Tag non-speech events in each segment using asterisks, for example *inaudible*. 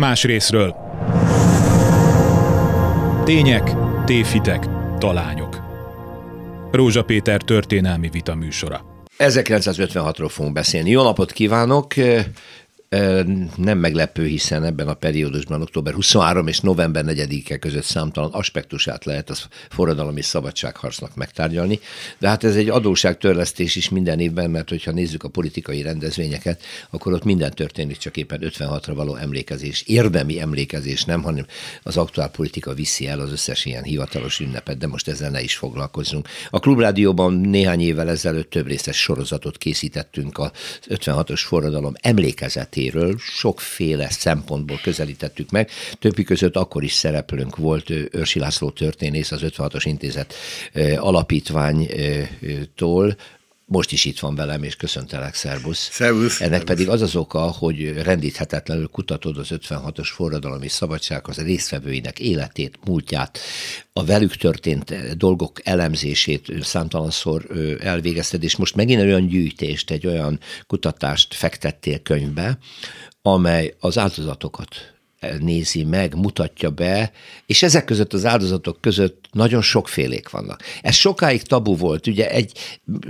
más részről. Tények, tévhitek, talányok. Rózsa Péter történelmi vita műsora. 1956-ról fogunk beszélni. Jó napot kívánok! Nem meglepő, hiszen ebben a periódusban október 23 és november 4-e között számtalan aspektusát lehet az forradalom és szabadságharcnak megtárgyalni, de hát ez egy adóságtörlesztés is minden évben, mert hogyha nézzük a politikai rendezvényeket, akkor ott minden történik, csak éppen 56-ra való emlékezés, érdemi emlékezés nem, hanem az aktuál politika viszi el az összes ilyen hivatalos ünnepet, de most ezzel ne is foglalkozunk. A Klubrádióban néhány évvel ezelőtt több részes sorozatot készítettünk az 56-os forradalom emlékezetét életéről sokféle szempontból közelítettük meg. Többi között akkor is szereplőnk volt Őrsi László történész, az 56-os intézet alapítványtól, most is itt van velem, és köszöntelek, szervusz. Szervusz. Ennek szervusz. pedig az az oka, hogy rendíthetetlenül kutatod az 56-os forradalom és szabadság az résztvevőinek életét, múltját, a velük történt dolgok elemzését számtalanszor elvégezted, és most megint olyan gyűjtést, egy olyan kutatást fektettél könyvbe, amely az áldozatokat nézi meg, mutatja be, és ezek között az áldozatok között nagyon sokfélék vannak. Ez sokáig tabu volt, ugye egy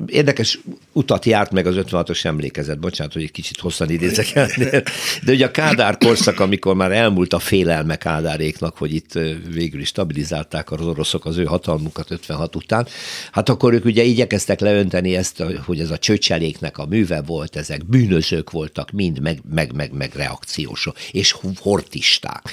érdekes utat járt meg az 56-os emlékezet, bocsánat, hogy egy kicsit hosszan idézek el, de ugye a Kádár korszak, amikor már elmúlt a félelme Kádáréknak, hogy itt végül is stabilizálták az oroszok az ő hatalmukat 56 után, hát akkor ők ugye igyekeztek leönteni ezt, hogy ez a csöcseléknek a műve volt, ezek bűnözők voltak, mind meg, meg, meg, meg reakciósok, és horti ateisták.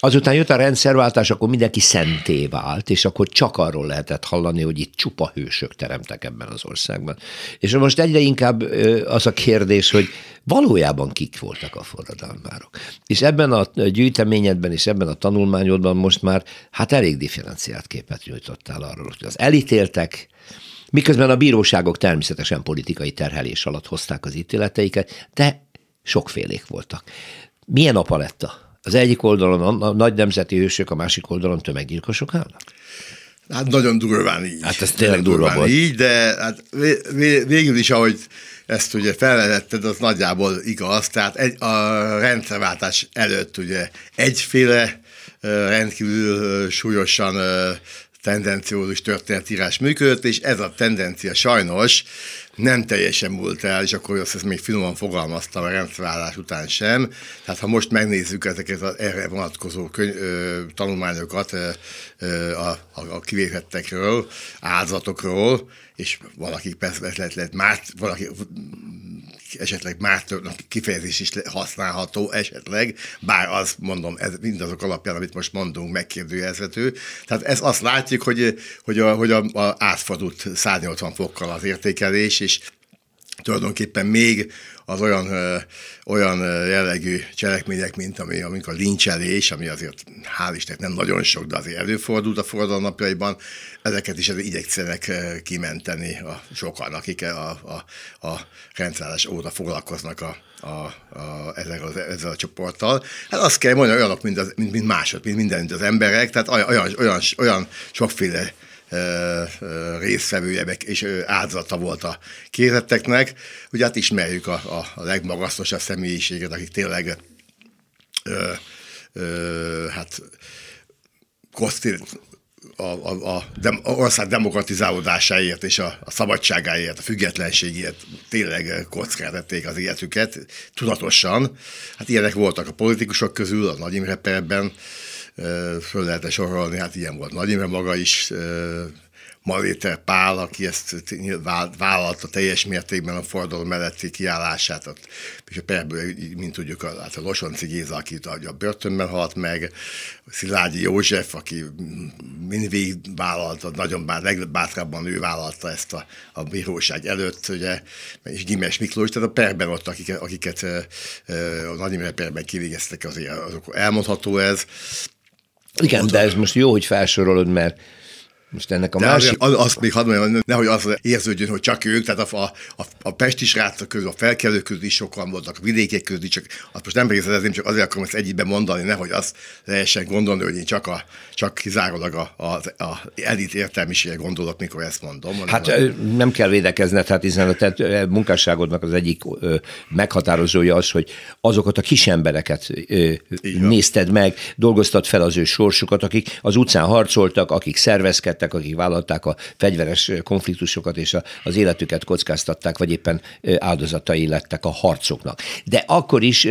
Azután jött a rendszerváltás, akkor mindenki szenté vált, és akkor csak arról lehetett hallani, hogy itt csupa hősök teremtek ebben az országban. És most egyre inkább az a kérdés, hogy valójában kik voltak a forradalmárok. És ebben a gyűjteményedben és ebben a tanulmányodban most már hát elég differenciált képet nyújtottál arról, hogy az elítéltek, miközben a bíróságok természetesen politikai terhelés alatt hozták az ítéleteiket, de sokfélék voltak. Milyen a paletta? Az egyik oldalon a nagy nemzeti hősök, a másik oldalon tömeggyilkosok állnak? Hát nagyon durván így. Hát ez tényleg durva volt. Így, de hát végül is, ahogy ezt ugye felvetetted, az nagyjából igaz. Tehát egy, a rendszerváltás előtt ugye egyféle rendkívül súlyosan tendenciózus történetírás működött, és ez a tendencia sajnos nem teljesen múlt el, és akkor azt még finoman fogalmaztam a rendszerállás után sem. Tehát ha most megnézzük ezeket az erre vonatkozó köny- ö, tanulmányokat ö, ö, a, a, a kivétettekről, áldozatokról, és valaki persze lehet, lehet már, valaki esetleg már kifejezés is használható, esetleg, bár az mondom, ez mindazok alapján, amit most mondunk, megkérdőjelezhető. Tehát ez azt látjuk, hogy, hogy, a, hogy a, a átfordult 180 fokkal az értékelés, és tulajdonképpen még az olyan, ö, olyan jellegű cselekmények, mint ami, amik a lincselés, ami azért hál' Istennek nem nagyon sok, de azért előfordult a forradalom napjaiban, ezeket is igyekszenek kimenteni a sokan, akik a, a, a rendszállás óta foglalkoznak a, a, a, ezzel, az, ezzel a csoporttal. Hát azt kell mondani, olyanok, mint, az, mint, mint másod, mint minden, mint az emberek, tehát olyan, olyan, olyan sokféle résztvevője és áldozata volt a kéretteknek. Ugye hát ismerjük a, a, a legmagasztosabb személyiséget, akik tényleg ö, ö, hát kosztír, a, a, a, dem, ország demokratizálódásáért és a, a szabadságáért, a függetlenségért tényleg kockára az életüket tudatosan. Hát ilyenek voltak a politikusok közül, a Nagy Imre perben, föl lehetne sorolni, hát ilyen volt Nagy Imre maga is, Maléter Pál, aki ezt vállalta teljes mértékben a forduló melletti kiállását, és a perből, mint tudjuk, hát a Losonci Géza, aki a börtönben halt meg, Szilágyi József, aki mindig vállalta, nagyon bár, legbátrabban ő vállalta ezt a, a bíróság előtt, ugye, és Gimes Miklós, tehát a perben ott, akiket, akiket a Nagy perben kivégeztek, azért azok elmondható ez, igen, de ez most jó, hogy felsorolod, mert Most ennek a De másik... az, azt még hadd mondjam, nehogy az érződjön, hogy csak ők, tehát a, a, a pesti srácok közül, a felkelők közül is sokan voltak, a vidékek közül is, csak azt most nem részletezném, csak azért akarom ezt egyben mondani, nehogy azt lehessen gondolni, hogy én csak, a, csak kizárólag a, a, a elit értelmiségre gondolok, mikor ezt mondom. Hát a... nem kell védekezned, hát hiszen a te munkásságodnak az egyik ö, meghatározója az, hogy azokat a kis embereket ö, nézted meg, dolgoztad fel az ő sorsukat, akik az utcán harcoltak, akik szervezkedtek, akik vállalták a fegyveres konfliktusokat és az életüket kockáztatták, vagy éppen áldozatai lettek a harcoknak. De akkor is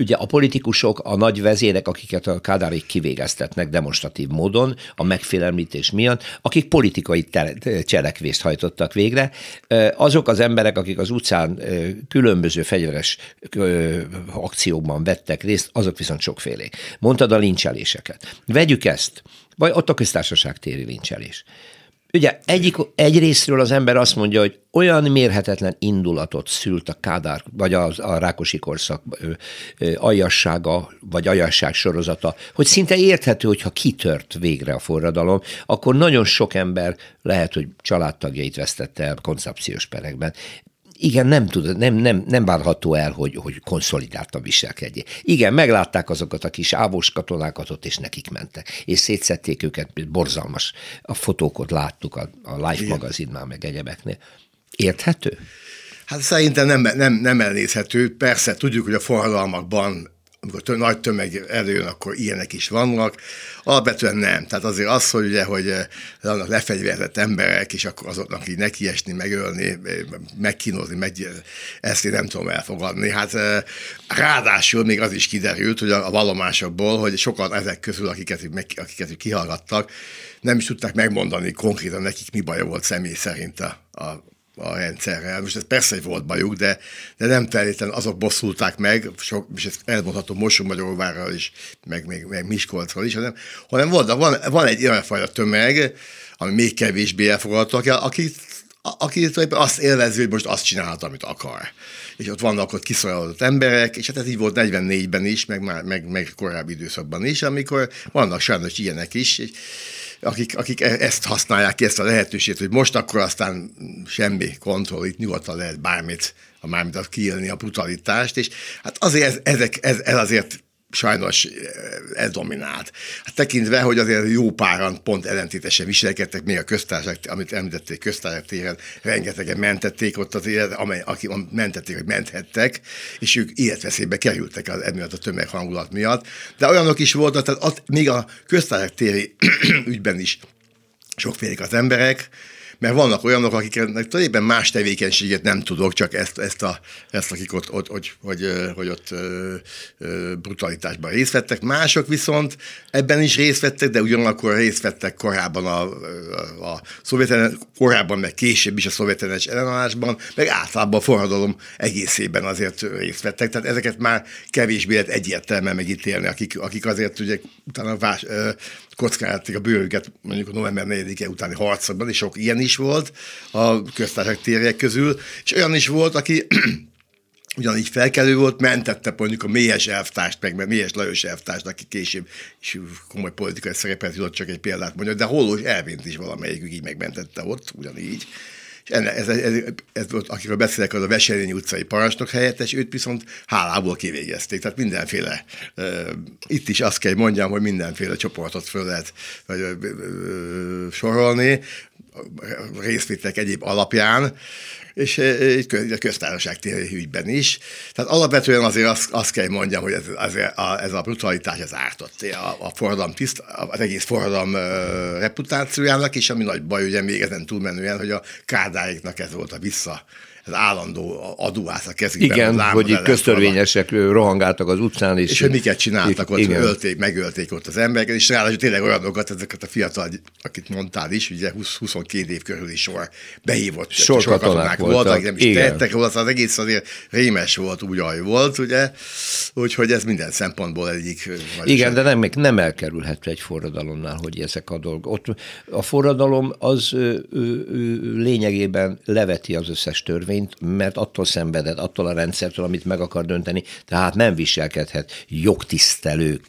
Ugye a politikusok, a nagy vezérek, akiket a kádárik kivégeztetnek demonstratív módon, a megfélemlítés miatt, akik politikai cselekvést hajtottak végre, azok az emberek, akik az utcán különböző fegyveres akciókban vettek részt, azok viszont sokfélék. Mondtad a lincseléseket. Vegyük ezt, vagy ott a köztársaság téri lincselés. Ugye egyik, egy részről az ember azt mondja, hogy olyan mérhetetlen indulatot szült a Kádár, vagy a, a Rákosi korszak ö, ö, aljassága, vagy aljasság sorozata, hogy szinte érthető, hogyha kitört végre a forradalom, akkor nagyon sok ember lehet, hogy családtagjait vesztette el koncepciós perekben igen, nem, tud, nem, nem, nem várható el, hogy, hogy konszolidáltan viselkedjék. Igen, meglátták azokat a kis ávós katonákat ott, és nekik mentek. És szétszették őket, borzalmas. A fotókat láttuk a, a Life magazinnál, meg egyebeknél. Érthető? Hát szerintem nem, nem, nem elnézhető. Persze tudjuk, hogy a forradalmakban amikor nagy tömeg előjön, akkor ilyenek is vannak. Alapvetően nem. Tehát azért az, hogy ugye, hogy eh, vannak lefegyverzett emberek, és akkor azoknak így nekiesni, megölni, eh, megkínozni, meg, ezt én nem tudom elfogadni. Hát eh, ráadásul még az is kiderült, hogy a vallomásokból, hogy sokan ezek közül, akiket, akiket kihallgattak, nem is tudták megmondani konkrétan nekik mi baja volt személy szerint a, a a rendszerrel. Most ez persze, hogy volt bajuk, de, de nem feltétlenül azok bosszulták meg, sok, és ezt elmondhatom Mosonmagyaróvárral is, meg, meg, meg Miskolcról is, hanem, hanem van, van, van egy olyan fajta tömeg, ami még kevésbé elfogadható, aki, aki, aki azt élvezi, hogy most azt csinálhat, amit akar. És ott vannak ott kiszolgálódott emberek, és hát ez így volt 44-ben is, meg, már, meg, meg korábbi időszakban is, amikor vannak sajnos ilyenek is, és, akik, akik e- ezt használják ki, ezt a lehetőséget, hogy most akkor aztán semmi kontroll, itt nyugodtan lehet bármit, a mármint azt kiélni a brutalitást, és hát azért ez, ezek, ez, ez azért sajnos eh, ez dominált. Hát tekintve, hogy azért jó páran pont ellentétesen viselkedtek, még a köztársaság, amit említették, köztársaság téren rengetegen mentették ott az élet, amely, aki mentették, hogy menthettek, és ők életveszélybe kerültek az emiatt a tömeghangulat miatt. De olyanok is voltak, tehát ott, még a köztársaság téri *clears throat* ügyben is sokfélék az emberek, mert vannak olyanok, akiknek tulajdonképpen más tevékenységet nem tudok, csak ezt, ezt, a, ezt akik ott, ott hogy, hogy, hogy ott brutalitásban részt vettek. Mások viszont ebben is részt vettek, de ugyanakkor részt vettek korábban a, a, a korábban, meg később is a szovjet ellenállásban, meg általában a forradalom egészében azért részt vettek. Tehát ezeket már kevésbé lehet egyértelműen megítélni, akik, akik azért ugye utána vás, kockáztatték a bőrüket mondjuk a november 4-e utáni harcokban, és sok ilyen is volt a köztársaság térjek közül, és olyan is volt, aki *clears throat* ugyanígy felkelő volt, mentette mondjuk a Mélyes elvtást, meg Mélyes Lajos elvtást, aki később is komoly politikai szerepet jutott, csak egy példát mondja, de Hollós Elvint is valamelyikük így megmentette ott, ugyanígy. És enne, ez, ez, ez, volt, akiről beszélek, az a Veselény utcai parancsnok helyettes, őt viszont hálából kivégezték. Tehát mindenféle, uh, itt is azt kell mondjam, hogy mindenféle csoportot föl lehet vagy, uh, sorolni, részvétek egyéb alapján, és a köztársaság téri ügyben is. Tehát alapvetően azért azt, azt kell mondjam, hogy ez, azért a, ez a brutalitás az ártott a, a forradalom tiszt, az egész forradalom uh, reputációjának, és ami nagy baj, ugye még ezen túlmenően, hogy a kádáiknak ez volt a vissza az állandó adóász a kezükben. Igen, hogy itt köztörvényesek rohangáltak az utcán. És, és hogy miket csináltak ott, igen. ölték, megölték ott az embereket, és ráadásul tényleg olyanokat, ezeket a fiatal, akit mondtál is, ugye 20, 22 év körül is sor behívott sor katonák voltak, voltak nem is igen. tehettek róla, az egész azért rémes volt, úgy volt, ugye, úgyhogy ez minden szempontból egyik. Igen, de nem, nem elkerülhető egy forradalomnál, hogy ezek a dolgok. Ott a forradalom az ő, ő, ő, lényegében leveti az összes törvényt, érdekeit, mert attól szenvedett, attól a rendszertől, amit meg akar dönteni, tehát nem viselkedhet jogtisztelő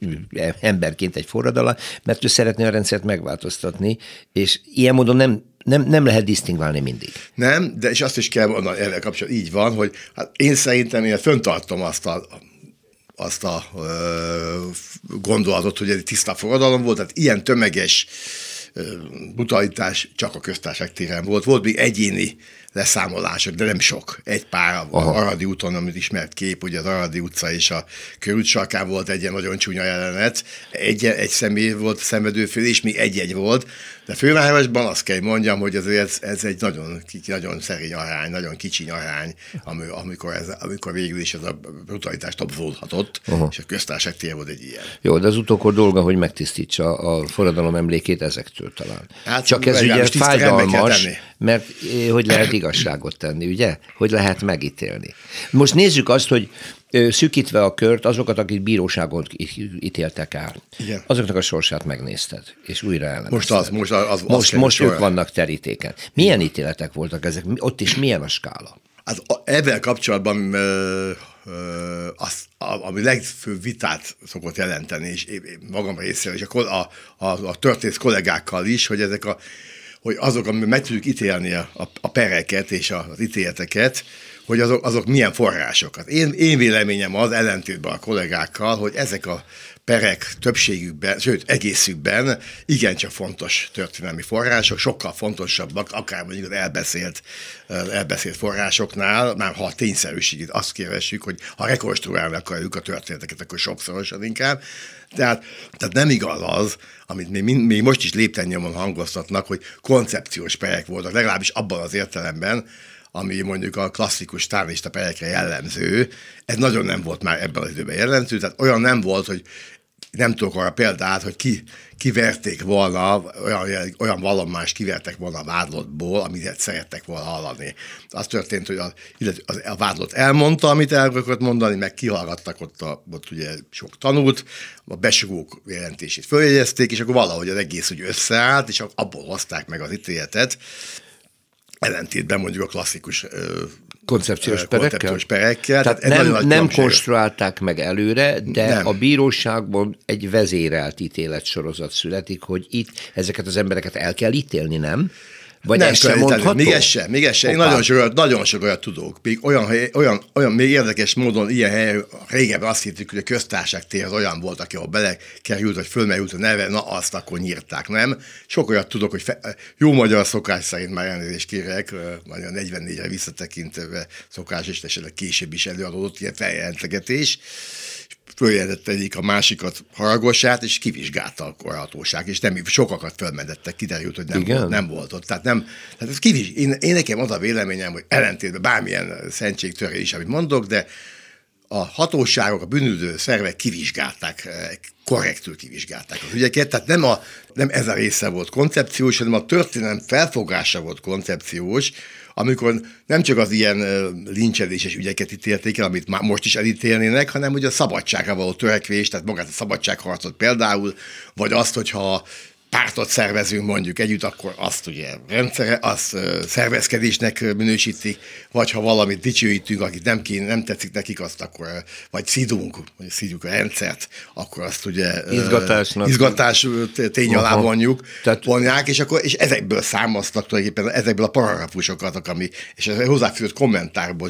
emberként egy forradalom, mert ő szeretné a rendszert megváltoztatni, és ilyen módon nem nem, nem lehet disztingválni mindig. Nem, de és azt is kell mondani, ezzel kapcsolatban így van, hogy hát én szerintem én föntartom azt a azt a ö, gondolatot, hogy egy tiszta forradalom volt, tehát ilyen tömeges brutalitás csak a köztársaság téren volt. Volt még egyéni leszámolások, de nem sok. Egy pár Aha. Aradi úton, amit ismert kép, ugye az Aradi utca és a körút sarkán volt egy ilyen nagyon csúnya jelenet. Egy, egy személy volt szenvedőfél, és még egy-egy volt. De fővárosban azt kell mondjam, hogy ez, ez egy nagyon, nagyon szerény arány, nagyon kicsi arány, amikor, ez, amikor végül is ez a brutalitás tapzódhatott, uh-huh. és a köztársaság tér volt egy ilyen. Jó, de az utókor dolga, hogy megtisztítsa a forradalom emlékét ezektől talán. Hát, Csak ez ugye fájdalmas, mert eh, hogy lehet igazságot tenni, ugye? Hogy lehet megítélni. Most nézzük azt, hogy szűkítve a kört, azokat, akik bíróságon ítéltek el. Igen. Azoknak a sorsát megnézted, és újra elemezted. Most az, most az, az Most, most ők vannak terítéken. Milyen Igen. ítéletek voltak ezek? Ott is milyen a skála? Hát ebben kapcsolatban ö, ö, az, a, ami legfőbb vitát szokott jelenteni, és én, én magam részéről, és a, a, a, a történész kollégákkal is, hogy ezek a hogy azok, amiben meg tudjuk ítélni a, a pereket és az ítéleteket, hogy azok, azok milyen forrásokat. Én, én véleményem az ellentétben a kollégákkal, hogy ezek a perek többségükben, sőt egészükben igencsak fontos történelmi források, sokkal fontosabbak, akár mondjuk az elbeszélt, elbeszélt forrásoknál, már ha a tényszerűségét azt keresjük, hogy ha rekonstruálni akarjuk a történeteket, akkor sokszorosan inkább. Tehát, tehát nem igaz az, amit még, még most is léptennyomon hangoztatnak, hogy koncepciós perek voltak, legalábbis abban az értelemben, ami mondjuk a klasszikus tárlista perekre jellemző, ez nagyon nem volt már ebben az időben jellemző, tehát olyan nem volt, hogy nem tudok arra példát, hogy ki, kiverték volna, olyan, olyan vallomást kivertek volna a vádlottból, amit szerettek volna hallani. Az történt, hogy a, a vádlott elmondta, amit el akart mondani, meg kihallgattak ott, a, ott ugye sok tanult, a besugók jelentését följegyezték, és akkor valahogy az egész úgy összeállt, és abból hozták meg az ítéletet ellentétben mondjuk a klasszikus koncepciós perekkel? Koncepciós perekkel. Tehát, tehát nem, nem konstruálták meg előre, de nem. a bíróságban egy vezérelt ítéletsorozat születik, hogy itt ezeket az embereket el kell ítélni, nem? Vagy nem, ez sem mondható? Még ez sem, még ez sem. Én nagyon sok, olyat, nagyon sok olyat tudok. Még olyan, olyan, olyan még érdekes módon ilyen hely, régebben azt hittük, hogy a köztársaság tér az olyan volt, aki ahol belekerült, vagy fölmerült a neve, na azt akkor nyírták, nem? Sok olyat tudok, hogy fe, jó magyar szokás szerint már elnézést kérek, vagy a 44-re visszatekintve szokás, és esetleg később is előadódott ilyen feljelentegetés följelentett egyik a másikat haragosát, és kivizsgálta a hatóság, és nem, sokakat fölmentettek, kiderült, hogy nem, volt, nem volt ott. Tehát, nem, tehát ez kiviz, én, én nekem az a véleményem, hogy ellentétben bármilyen szentségtörés, amit mondok, de a hatóságok, a bűnüldő szervek kivizsgálták, korrektül kivizsgálták az ügyeket, tehát nem, a, nem ez a része volt koncepciós, hanem a történelem felfogása volt koncepciós, amikor nem csak az ilyen lincsedéses ügyeket ítélték el, amit már most is elítélnének, hanem hogy a szabadságra való törekvés, tehát magát a szabadságharcot például, vagy azt, hogyha pártot szervezünk mondjuk együtt, akkor azt ugye rendszere, azt szervezkedésnek minősítik, vagy ha valamit dicsőítünk, akit nem kéne, nem tetszik nekik, azt akkor, vagy szidunk, vagy szidjuk a rendszert, akkor azt ugye Izgatásnak. izgatás tény alá vonjuk, Tehát... vonják, és akkor és ezekből számoztak tulajdonképpen, ezekből a paragrafusokat, ami, és ez hozzáfűzött kommentárból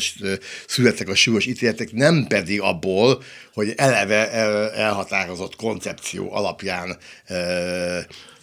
születtek a súlyos ítéletek, nem pedig abból, hogy eleve elhatározott koncepció alapján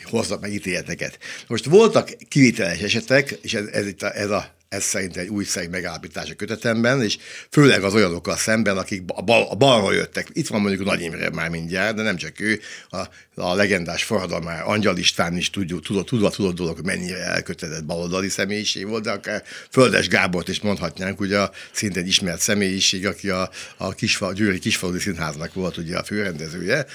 hoznak meg ítéleteket. Most voltak kivételes esetek, és ez, ez, itt a, ez a ez szerint egy új szerint megállapítás a kötetemben, és főleg az olyanokkal szemben, akik a, bal, a balról jöttek. Itt van mondjuk Nagy Imre már mindjárt, de nem csak ő, a, a legendás forradalmár Angyal István is tudjuk, tudod, tudva tudod dolog, mennyire elkötelezett baloldali személyiség volt, de akár Földes Gábort is mondhatnánk, ugye a szintén ismert személyiség, aki a, a, kisfa, a Győri Kisfaludi Színháznak volt ugye a főrendezője,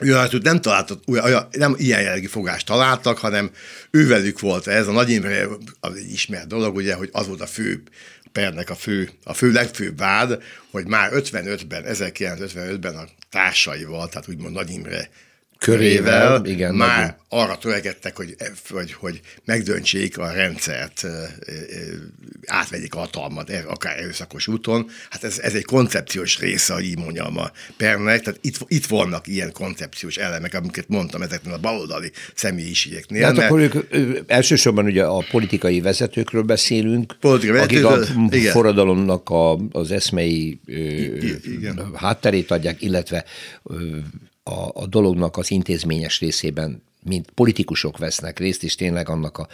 Őrátút nem találtak, olyan, nem ilyen jellegű fogást találtak, hanem ővelük volt ez. A Nagy Imre az egy ismert dolog, ugye, hogy az volt a fő pernek a fő, a fő legfőbb vád, hogy már 55-ben, 1955-ben a társaival, tehát úgymond Nagy Imre körével, igen, már nagyon. arra törekedtek, hogy, hogy, hogy megdöntsék a rendszert, átvegyék a hatalmat, akár erőszakos úton. Hát ez, ez egy koncepciós része, hogy így mondjam a pernek, tehát itt, itt vannak ilyen koncepciós elemek, amiket mondtam ezeknél a baloldali személyiségeknél. Hát mert... akkor ők, elsősorban ugye a politikai vezetőkről beszélünk, politikai akik a igen. forradalomnak a, az eszmei igen. hátterét adják, illetve a, a dolognak az intézményes részében mint politikusok vesznek részt, és tényleg annak a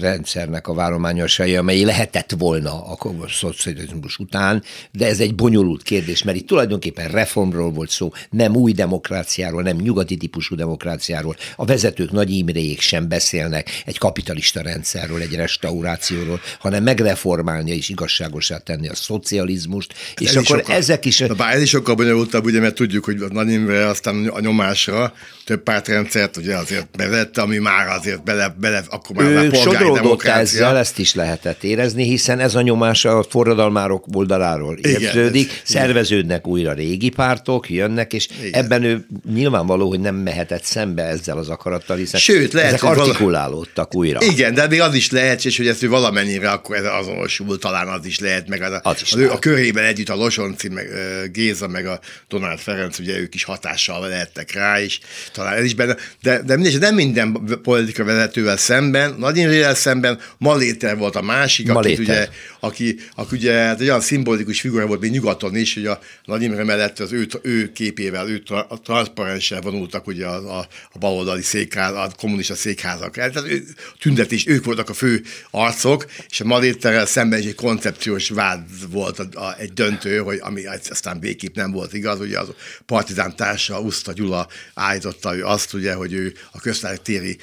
rendszernek a várományosai, amely lehetett volna a szocializmus után, de ez egy bonyolult kérdés, mert itt tulajdonképpen reformról volt szó, nem új demokráciáról, nem nyugati típusú demokráciáról. A vezetők nagy Imréjék sem beszélnek egy kapitalista rendszerről, egy restaurációról, hanem megreformálni és igazságosá tenni a szocializmust, és ez akkor sokkal, ezek is... Bár ez is sokkal bonyolultabb, ugye, mert tudjuk, hogy Nagy Imre aztán a nyomásra több pártrendszert, ugye azért bevette, ami már azért bele, bele akkor már ő sodródott ezzel, ezt is lehetett érezni, hiszen ez a nyomás a forradalmárok oldaláról érződik, ez, szerveződnek újra régi pártok, jönnek, és igen. ebben ő nyilvánvaló, hogy nem mehetett szembe ezzel az akarattal, hiszen Sőt, lehet, ezek artikulálódtak vala... újra. Igen, de még az is lehet, és hogy ezt ő valamennyire akkor ez azonosul, talán az is lehet, meg az a, az is a, a körében együtt a Losonci, meg Géza, meg a Donald Ferenc, ugye ők is hatással lehettek rá is, talán ez is benne, de, de mindegy, nem minden politika vezetővel szemben, Nagy Imrével szemben, Maléter volt a másik, aki ugye, aki, aki ugye hát egy olyan szimbolikus figura volt még nyugaton is, hogy a Nagy Imre mellett az ő, ő képével, ő a transzparenssel vonultak ugye a, a, a baloldali székház, a kommunista székházak. Tehát ő, tüntetés, ők voltak a fő arcok, és a Maléterrel szemben egy koncepciós vád volt a, a, egy döntő, hogy ami aztán végképp nem volt igaz, ugye az partizán társa, Uszta Gyula állította ő azt, ugye, hogy ő a köztártéri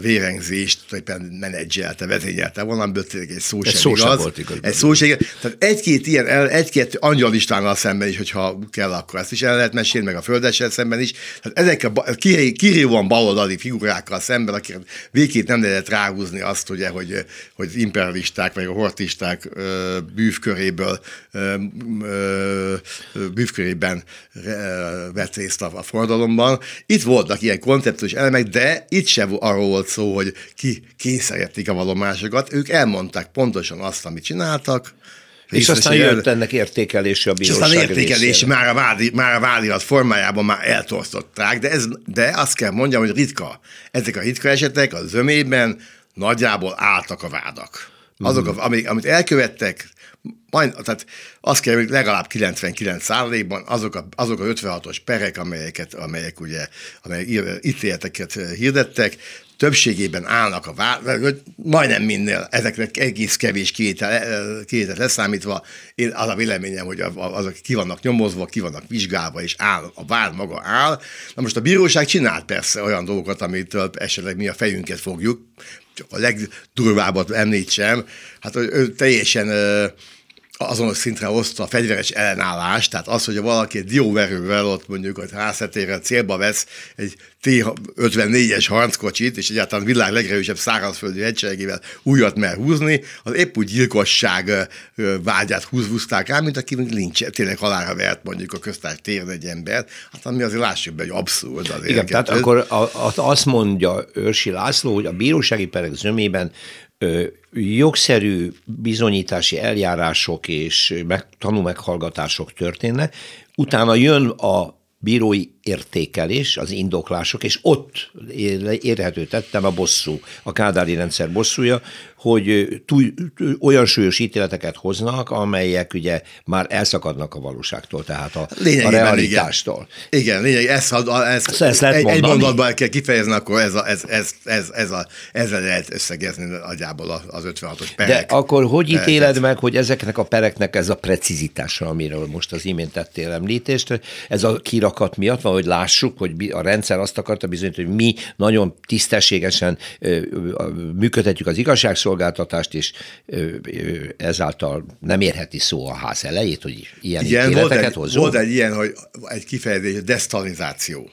vérengzést éppen menedzselte, vezényelte volna, amiből tényleg egy szó sem szó igaz. Volt igaz. Egy szó sem Tehát egy-két ilyen, egy-két angyalistánnal szemben is, hogyha kell, akkor ezt is el lehet mesélni, meg a földessel szemben is. Tehát ezekkel a kirívóan baloldali figurákkal szemben, akik végét nem lehet ráhúzni azt, ugye, hogy, hogy imperialisták, vagy a hortisták bűvköréből bűvkörében vett részt a, a forradalomban. Itt voltak ilyen koncepciós elemek, de itt sem arról arról volt szó, hogy ki kényszerítik a valomásokat, ők elmondták pontosan azt, amit csináltak, és aztán jött ennek értékelése a bíróság És aztán értékelés már a, vádi, már a vádirat formájában már eltorsztották, de, ez, de azt kell mondjam, hogy ritka. Ezek a ritka esetek az zömében nagyjából álltak a vádak. Azok, mm. amik, amit elkövettek, majd, tehát azt kell, hogy legalább 99 százalékban azok a, azok a 56-os perek, amelyeket, amelyek ugye, amelyek ítéleteket hirdettek, többségében állnak a vád, majdnem minden, ezeknek egész kevés kivétel, kivétel leszámítva, én az a véleményem, hogy azok ki vannak nyomozva, ki vannak vizsgálva, és áll, a vád maga áll. Na most a bíróság csinált persze olyan dolgokat, amitől esetleg mi a fejünket fogjuk, csak a legdurvábbat említsem, hát ő teljesen azonos szintre hozta a fegyveres ellenállást, tehát az, hogy valaki egy dióverővel ott mondjuk a házhetére célba vesz egy T-54-es harckocsit, és egyáltalán világ legerősebb szárazföldi egységével újat mer húzni, az épp úgy gyilkosság vágyát húzták rá, mint aki lincs, tényleg halára vert mondjuk a köztár téren egy ember, hát ami azért lássuk be, hogy abszurd az Igen, tehát akkor azt mondja Őrsi László, hogy a bírósági perek zömében jogszerű bizonyítási eljárások és meg, tanúmeghallgatások történnek, utána jön a bírói értékelés, az indoklások, és ott érhető tetten a bosszú, a kádári rendszer bosszúja, hogy túl, olyan súlyos ítéleteket hoznak, amelyek ugye már elszakadnak a valóságtól, tehát a, a realitástól. Igen, igen lényeg, ezt, ezt, ezt, ezt egy, egy mondatban kell kifejezni, akkor ez, a, ez, ez, ez, ez a, ezzel lehet összegezni nagyjából az 56-os perek. De akkor hogy ítéled meg, hogy ezeknek a pereknek ez a precizitása, amiről most az imént tettél említést, ez a kirakat miatt van, hogy lássuk, hogy a rendszer azt akarta bizonyítani, hogy mi nagyon tisztességesen működhetjük az igazságszolgáltatást, és ezáltal nem érheti szó a ház elejét, hogy ilyen Igen, volt egy, hozzunk. volt egy ilyen, hogy egy kifejezés. Destalizáció.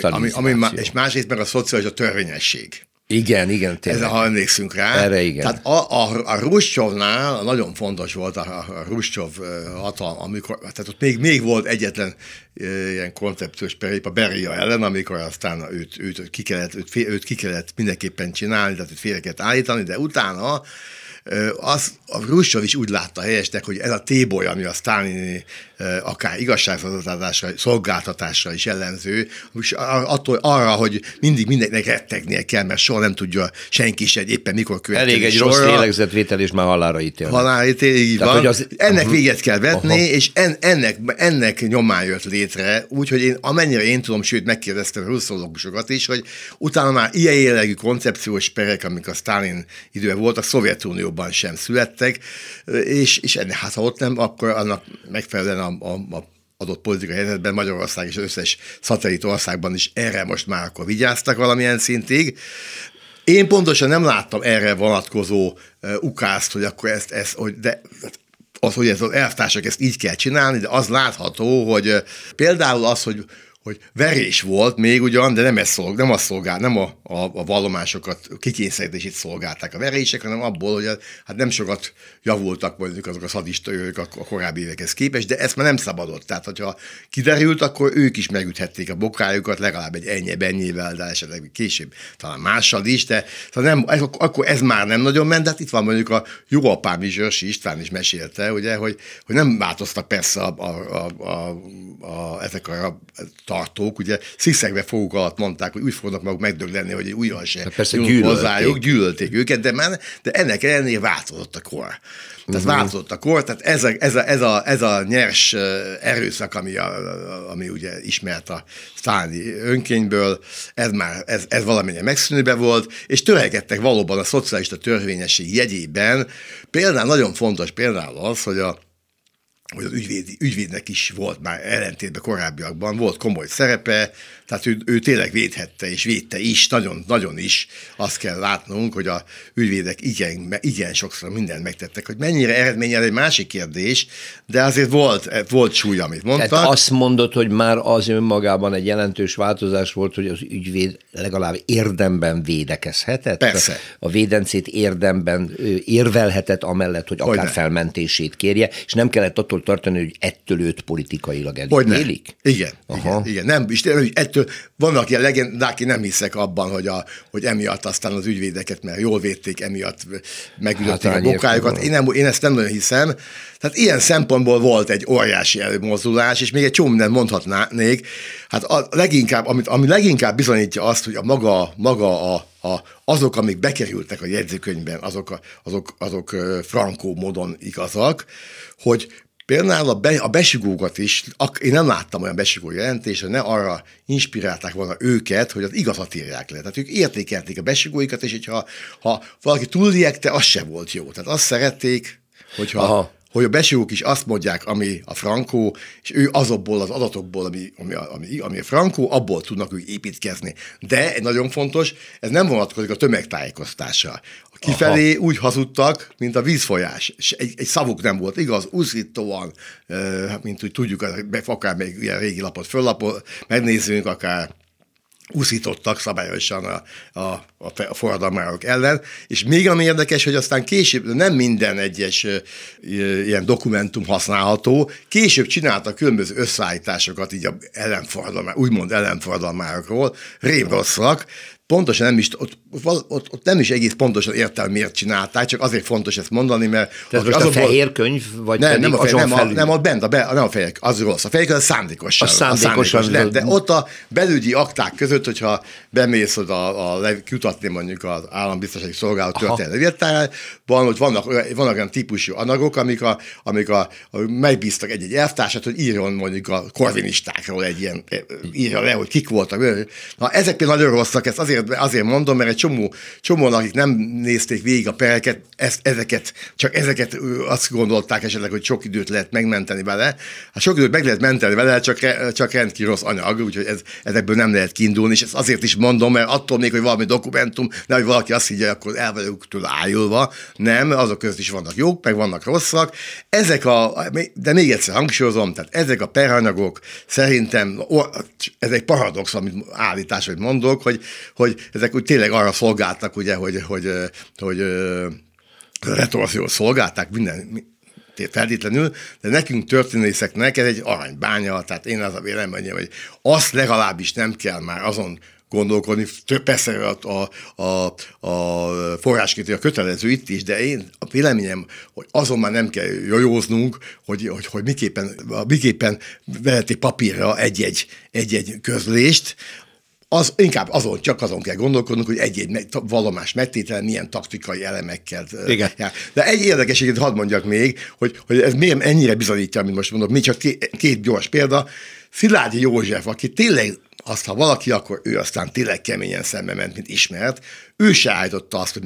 Ami, ami, ami, és másrészt meg a szociális a törvényesség. Igen, igen, tényleg. Ez, ha emlékszünk rá. Erre igen. Tehát a, a, a Ruscsovnál nagyon fontos volt a, a Ruscsov hatalma, amikor, tehát ott még, még volt egyetlen ilyen koncepciós perép a Beria ellen, amikor aztán őt, őt, ki kellett, őt, őt ki kellett mindenképpen csinálni, tehát őt félre kellett állítani, de utána az, a Ruscsov is úgy látta helyesnek, hogy ez a téboly, ami a sztálini akár igazságszolgáltatásra, szolgáltatásra is ellenző, és attól arra, hogy mindig mindenkinek rettegnie kell, mert soha nem tudja senki se, hogy éppen mikor következik Elég egy sorra. rossz lélegzetvétel, és már halára ítél. Halára ítél, így Tehát, van. Az... Ennek uh-huh. véget kell vetni, uh-huh. és en, ennek, ennek nyomán jött létre, úgyhogy én amennyire én tudom, sőt megkérdeztem a russzológusokat is, hogy utána már ilyen jellegű koncepciós perek, amik a Stalin időben voltak, Szovjetunióban sem születtek, és, és ennek, hát ha ott nem, akkor annak megfelelően a, a, a adott politikai helyzetben Magyarország és az összes szatellit országban is erre most már akkor vigyáztak valamilyen szintig. Én pontosan nem láttam erre vonatkozó uh, ukázt, hogy akkor ezt, ezt hogy de az, hogy ez az elvtársak ezt így kell csinálni, de az látható, hogy uh, például az, hogy hogy verés volt még ugyan, de nem, ez szolg, nem azt szolgál, nem a, a, a vallomásokat kikényszerítését szolgálták a verések, hanem abból, hogy hát nem sokat javultak mondjuk azok a szadista a, a korábbi évekhez képest, de ezt már nem szabadott. Tehát, hogyha kiderült, akkor ők is megüthették a bokájukat, legalább egy ennyi ennyivel, de esetleg később talán mással is, de szóval nem, ez, akkor ez már nem nagyon ment, de hát itt van mondjuk a jó apám is, Zsörsi István is mesélte, ugye, hogy, hogy nem változtak persze a, a, a, a, a, ezek a tartók, ugye sziszegve foguk alatt mondták, hogy úgy fognak maguk megdöglenni, hogy újra se hát persze gyűlölték. hozzájuk, gyűlölték őket, de, már, de ennek ellenére változott a kor. Tehát uh-huh. változott a kor, tehát ez a, ez a, ez a, ez a nyers erőszak, ami, a, ami ugye ismert a sztáni önkényből, ez már, ez, ez valamilyen megszűnőbe volt, és törekedtek valóban a szocialista törvényesség jegyében. Például nagyon fontos például az, hogy a hogy az ügyvéd, ügyvédnek is volt már ellentétben korábbiakban, volt komoly szerepe, tehát ő, ő tényleg védhette és védte is, nagyon, nagyon is. Azt kell látnunk, hogy a ügyvédek igen, igen sokszor mindent megtettek, hogy mennyire eredményel egy másik kérdés, de azért volt, volt súly, amit mondtak. Tehát azt mondod, hogy már az önmagában egy jelentős változás volt, hogy az ügyvéd legalább érdemben védekezhetett. Persze. A védencét érdemben érvelhetett amellett, hogy akár Hogyne. felmentését kérje, és nem kellett attól tartani, hogy ettől őt politikailag elítélik. Igen, igen, igen, nem, és tényleg, ettől ettől vannak ilyen legendák, aki nem hiszek abban, hogy, a, hogy emiatt aztán az ügyvédeket, mert jól védték, emiatt megütötték hát, a bokájukat. Én, nem, én ezt nem nagyon hiszem. Tehát ilyen szempontból volt egy óriási előmozdulás, és még egy csomó mindent mondhatnék. Hát a leginkább, amit, ami leginkább bizonyítja azt, hogy a maga, maga a, a, azok, amik bekerültek a jegyzőkönyvben, azok, azok, azok frankó módon igazak, hogy Például a, be, a besigókat is, ak, én nem láttam olyan besigó jelentést, hogy ne arra inspirálták volna őket, hogy az igazat írják le. Tehát ők értékelték a besigóikat, és hogyha ha valaki túl liekte, az se volt jó. Tehát azt szerették, hogyha Aha hogy a besigók is azt mondják, ami a frankó, és ő azokból az adatokból, ami, ami, ami, ami a frankó, abból tudnak ők építkezni. De egy nagyon fontos, ez nem vonatkozik a tömegtájékoztásra. Kifelé Aha. úgy hazudtak, mint a vízfolyás, és egy, egy szavuk nem volt igaz, uszítóan, mint úgy tudjuk, akár még ilyen régi lapot föllapot, megnézzünk, akár úszítottak szabályosan a, a, a forradalmárok ellen, és még ami érdekes, hogy aztán később nem minden egyes ilyen dokumentum használható, később csináltak különböző összeállításokat így a ellenforradalmár, úgymond ellenforradalmárokról, rém pontosan nem is, ott, ott, ott nem is egész pontosan értem, miért csinálták, csak azért fontos ezt mondani, mert... Tehát most a fehér könyv, vagy nem, nem a fehér, nem, a, nem, ott bent, a, be, nem a fehér, az rossz. A fehér könyv szándékosan. A szándékosan. A szándékos, de, de ott a belügyi akták között, hogyha bemész oda a, a, kutatni mondjuk az állambiztonsági szolgálat történelmi van, hogy vannak, vannak olyan típusú anagok, amik, a, amik a, a, megbíztak egy-egy elvtársat, hogy írjon mondjuk a korvinistákról egy ilyen, írja le, hogy kik voltak. Na, ezek például nagyon rosszak, ezt azért azért, azért mondom, mert egy csomó, csomó akik nem nézték végig a pereket, ezt, ezeket, csak ezeket azt gondolták esetleg, hogy sok időt lehet megmenteni vele. Hát sok időt meg lehet menteni vele, csak, csak rendkívül rossz anyag, úgyhogy ez, ezekből nem lehet kiindulni, és ezt azért is mondom, mert attól még, hogy valami dokumentum, ne, hogy valaki azt higgye, akkor el vagyok tőle ájulva. Nem, azok között is vannak jók, meg vannak rosszak. Ezek a, de még egyszer hangsúlyozom, tehát ezek a peranyagok szerintem, ez egy paradox, amit állítás, hogy mondok, hogy, hogy hogy ezek úgy tényleg arra szolgáltak, ugye, hogy, hogy, hogy, hogy retorziót szolgálták minden, feltétlenül, de nekünk történészeknek ez egy aranybánya, tehát én az a véleményem, hogy azt legalábbis nem kell már azon gondolkodni. Persze a, a, a, forráskétő a kötelező itt is, de én a véleményem, hogy azon már nem kell jojóznunk, hogy, hogy, hogy miképpen, miképpen veheti papírra egy-egy, egy-egy közlést, az, inkább azon, csak azon kell gondolkodnunk, hogy egy-egy vallomás megtétel milyen taktikai elemekkel. Igen. Jár. De egy érdekeséget hadd mondjak még, hogy, hogy ez miért ennyire bizonyítja, amit most mondok, még csak két, két gyors példa. Szilágyi József, aki tényleg azt, ha valaki, akkor ő aztán tényleg keményen szembe ment, mint ismert, ő se állította azt, hogy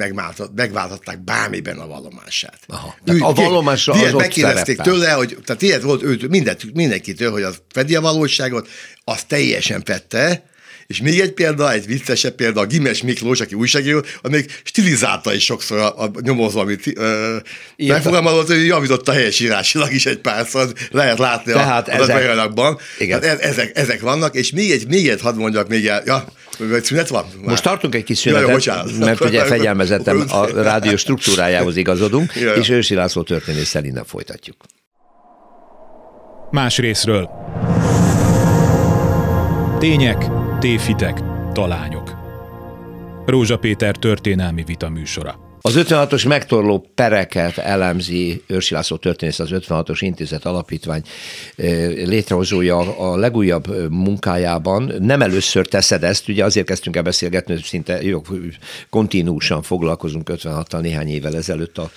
megváltották bármiben a vallomását. Aha. Ő, a vallomásra az Megkérdezték tőle, hogy tehát ilyet volt ő, mindent, mindenkitől, hogy az fedi a valóságot, azt teljesen fette, és még egy példa, egy viccesebb példa, a Gimes Miklós, aki újságíró, még stilizálta is sokszor a, a nyomozó, amit megfogalmazott, hogy javította helyesírásilag is egy párszor, lehet látni Tehát a, ezek, Igen. Hát e- ezek, ezek vannak, és még egy, még egy hadd mondjak, még el, ja, szünet van? Már. Most tartunk egy kis szünetet, ja, mert ugye *laughs* fegyelmezetten a rádió struktúrájához igazodunk, ja, ja. és Ősi László történésszel innen folytatjuk. Más részről. Tények, téfitek, talányok. Rózsa Péter történelmi vita műsora. Az 56-os megtorló pereket elemzi Őrsi László történész, az 56-os intézet alapítvány létrehozója a legújabb munkájában. Nem először teszed ezt, ugye azért kezdtünk el beszélgetni, hogy szinte jó, kontinúsan foglalkozunk 56-tal néhány évvel ezelőtt a,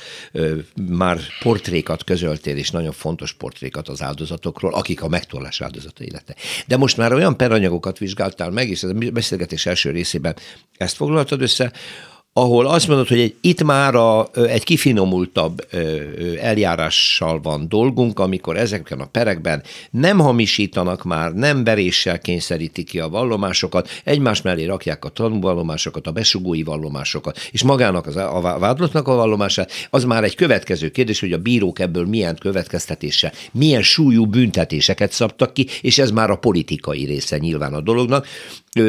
már portrékat közöltél, és nagyon fontos portrékat az áldozatokról, akik a megtorlás áldozatai lettek. De most már olyan peranyagokat vizsgáltál meg, és a beszélgetés első részében ezt foglaltad össze, ahol azt mondod, hogy egy, itt már a, egy kifinomultabb eljárással van dolgunk, amikor ezeken a perekben nem hamisítanak már, nem beréssel kényszerítik ki a vallomásokat, egymás mellé rakják a tanúvallomásokat, a besugói vallomásokat, és magának az, a vádlottnak a vallomását, az már egy következő kérdés, hogy a bírók ebből milyen következtetése, milyen súlyú büntetéseket szabtak ki, és ez már a politikai része nyilván a dolognak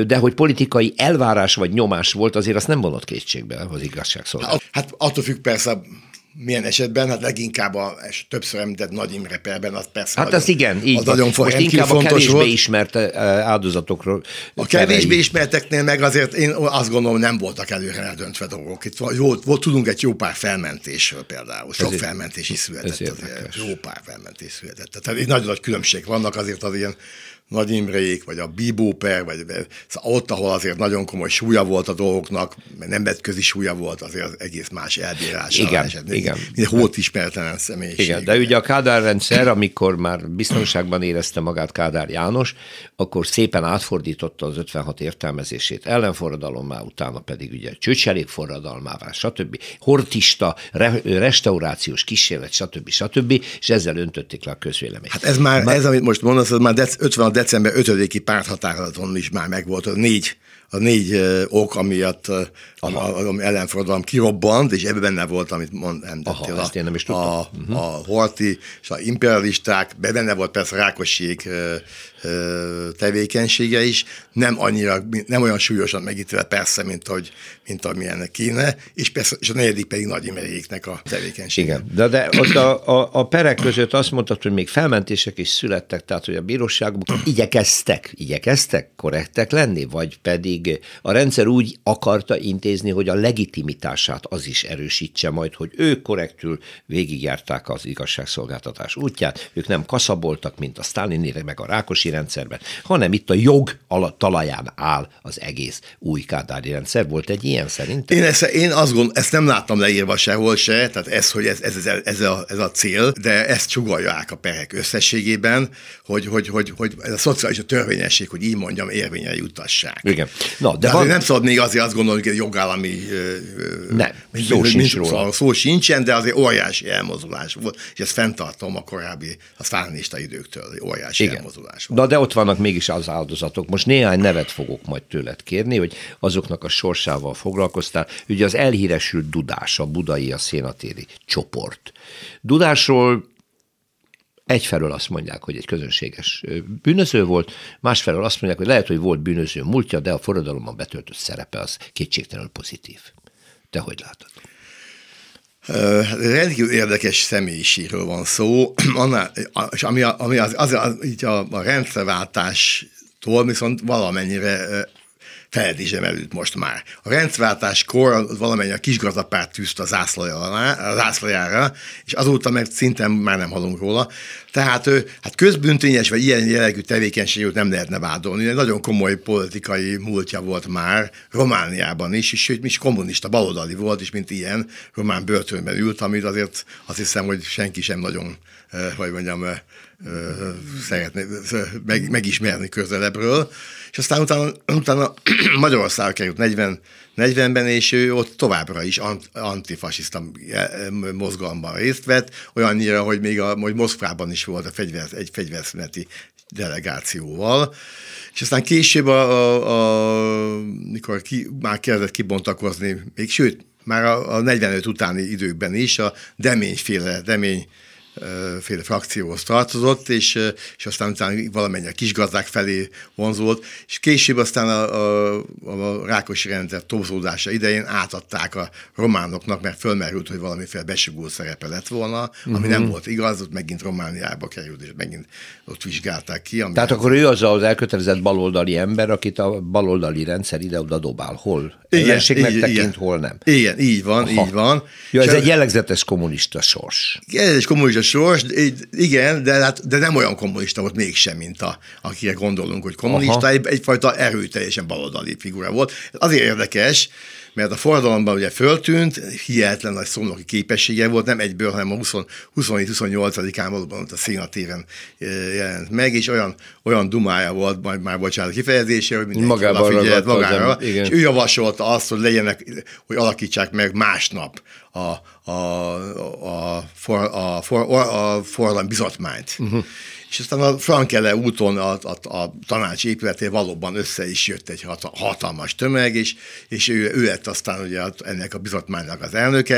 de hogy politikai elvárás vagy nyomás volt, azért azt nem vonott kétségbe az igazságszolgálat. Hát, hát attól függ persze, milyen esetben, hát leginkább a többször említett Nagy Imre perben, az persze Hát az igen, így az nagyon Most inkább a kevésbé volt. ismert áldozatokról. A kevésbé ismerteknél meg azért én azt gondolom nem voltak előre eldöntve dolgok. Itt volt, volt, tudunk egy jó pár felmentésről például, sok ez felmentés is született. Azért, jó pár felmentés született. Tehát egy nagyon nagy különbség vannak azért az ilyen nagy Imrék, vagy a Bibóper, vagy szóval ott, ahol azért nagyon komoly súlya volt a dolgoknak, mert nemzetközi súlya volt, azért az egész más elbírás. Igen, eset. igen. Mint hót ismertelen személyiség. Igen, de ugye a Kádár rendszer, amikor már biztonságban érezte magát Kádár János, akkor szépen átfordította az 56 értelmezését ellenforradalommá, utána pedig ugye csőcselék forradalmává, stb. Hortista, re, restaurációs kísérlet, stb. stb. és ezzel öntötték le a közvéleményt. Hát ez már, már ez, amit most mondasz, ez már 56 december 5-i párthatározaton is már megvolt, a négy a négy ok, amiatt ami ellenforradalom kirobbant, és ebben benne volt, amit mond, említettél. Aha, a, én nem is tudtam. A, uh-huh. a horti és a imperialisták, benne volt persze Rákossék tevékenysége is, nem annyira, nem olyan súlyosan megítélve persze, mint, hogy, mint amilyennek kéne, és, persze, és a negyedik pedig Nagy Imeréknek a tevékenysége. Igen, de, de ott a, a, a perek között azt mondtad, hogy még felmentések is születtek, tehát hogy a bíróságok *clears throat* igyekeztek, igyekeztek korrektek lenni, vagy pedig a rendszer úgy akarta intézni, hogy a legitimitását az is erősítse majd, hogy ők korrektül végigjárták az igazságszolgáltatás útját, ők nem kaszaboltak, mint a Sztálinére, meg a Rákosi rendszerben, hanem itt a jog alatt talaján áll az egész új kádári rendszer. Volt egy ilyen szerint? Én, ezt, én azt gondolom, ezt nem láttam leírva sehol se, tehát ez, hogy ez, ez, ez, ez, a, ez a cél, de ezt csugolják a perek összességében, hogy, hogy, hogy, hogy ez a szociális a törvényesség, hogy így mondjam, érvényel jutassák. Igen. Na, de, de van... nem szabad még azért azt gondolni, hogy jogállami nem, szó, mint, sincs mint, róla. szó sincsen, de azért óriási elmozulás volt, és ezt fenntartom a korábbi, a sztálinista időktől, óriási Igen. elmozulás volt. Na de ott vannak mégis az áldozatok. Most néhány nevet fogok majd tőled kérni, hogy azoknak a sorsával foglalkoztál. Ugye az elhíresült Dudás, a budai, a szénatéri csoport. Dudásról egyfelől azt mondják, hogy egy közönséges bűnöző volt, másfelől azt mondják, hogy lehet, hogy volt bűnöző múltja, de a forradalomban betöltött szerepe az kétségtelenül pozitív. Te hogy látod? Rendkívül érdekes személyiségről van szó, *clears throat* és ami, ami az, az, az, így a, a rendszerváltástól viszont valamennyire feledésem előtt most már. A rendszerváltáskor valamennyi a kisgazdapárt tűzte a zászlajára, és azóta meg szinte már nem hallunk róla. Tehát hát közbüntényes vagy ilyen jellegű tevékenységet nem lehetne vádolni. Nagyon komoly politikai múltja volt már Romániában is, és sőt, is kommunista, baloldali volt, és mint ilyen román börtönben ült, amit azért azt hiszem, hogy senki sem nagyon, hogy mondjam, szeretné meg, megismerni közelebbről és aztán utána, utána *clears throat* Magyarország került 40, 40-ben, és ő ott továbbra is antifasiszta mozgalomban részt vett, olyannyira, hogy még a, hogy Moszkvában is volt a fegyver, egy fegyverszüneti delegációval, és aztán később, a, a, a, mikor ki, már kezdett kibontakozni, még sőt, már a, a 45 utáni időkben is a deményféle, demény féle frakcióhoz tartozott, és, és aztán utána valamennyi a kisgazdák felé vonzódott, és később aztán a, a, a Rákosi rendszer tobzódása idején átadták a románoknak, mert fölmerült, hogy valamiféle besugó szerepe lett volna, ami uh-huh. nem volt igaz, ott megint Romániába került, és megint ott vizsgálták ki. Tehát akkor ő az az elkötelezett baloldali ember, akit a baloldali rendszer ide-oda dobál. Hol? Így, tekint, igen. hol nem. Igen, így van, Aha. így van. Ja, ez egy jellegzetes kommunista sors. Ez egy kommunista sors, igen, de, hát, de nem olyan kommunista volt mégsem, mint a, akire gondolunk, hogy kommunista, egy, egyfajta erőteljesen baloldali figura volt. Azért érdekes, mert a forradalomban ugye föltűnt, hihetetlen nagy szomnoki képessége volt, nem egyből, hanem a 27-28-án valóban ott a szénatéren jelent meg, és olyan, olyan dumája volt, majd már bocsánat kifejezése, hogy mindenki figyelt magára, az, és ő javasolta azt, hogy legyenek, hogy alakítsák meg másnap a, a, a, for, a, for, a forradalmi bizotmányt. Uh-huh és aztán a Frankele úton a, a, a tanács épületé valóban össze is jött egy hatalmas tömeg, és, és ő, ő lett aztán ugye ennek a bizotmánynak az elnöke,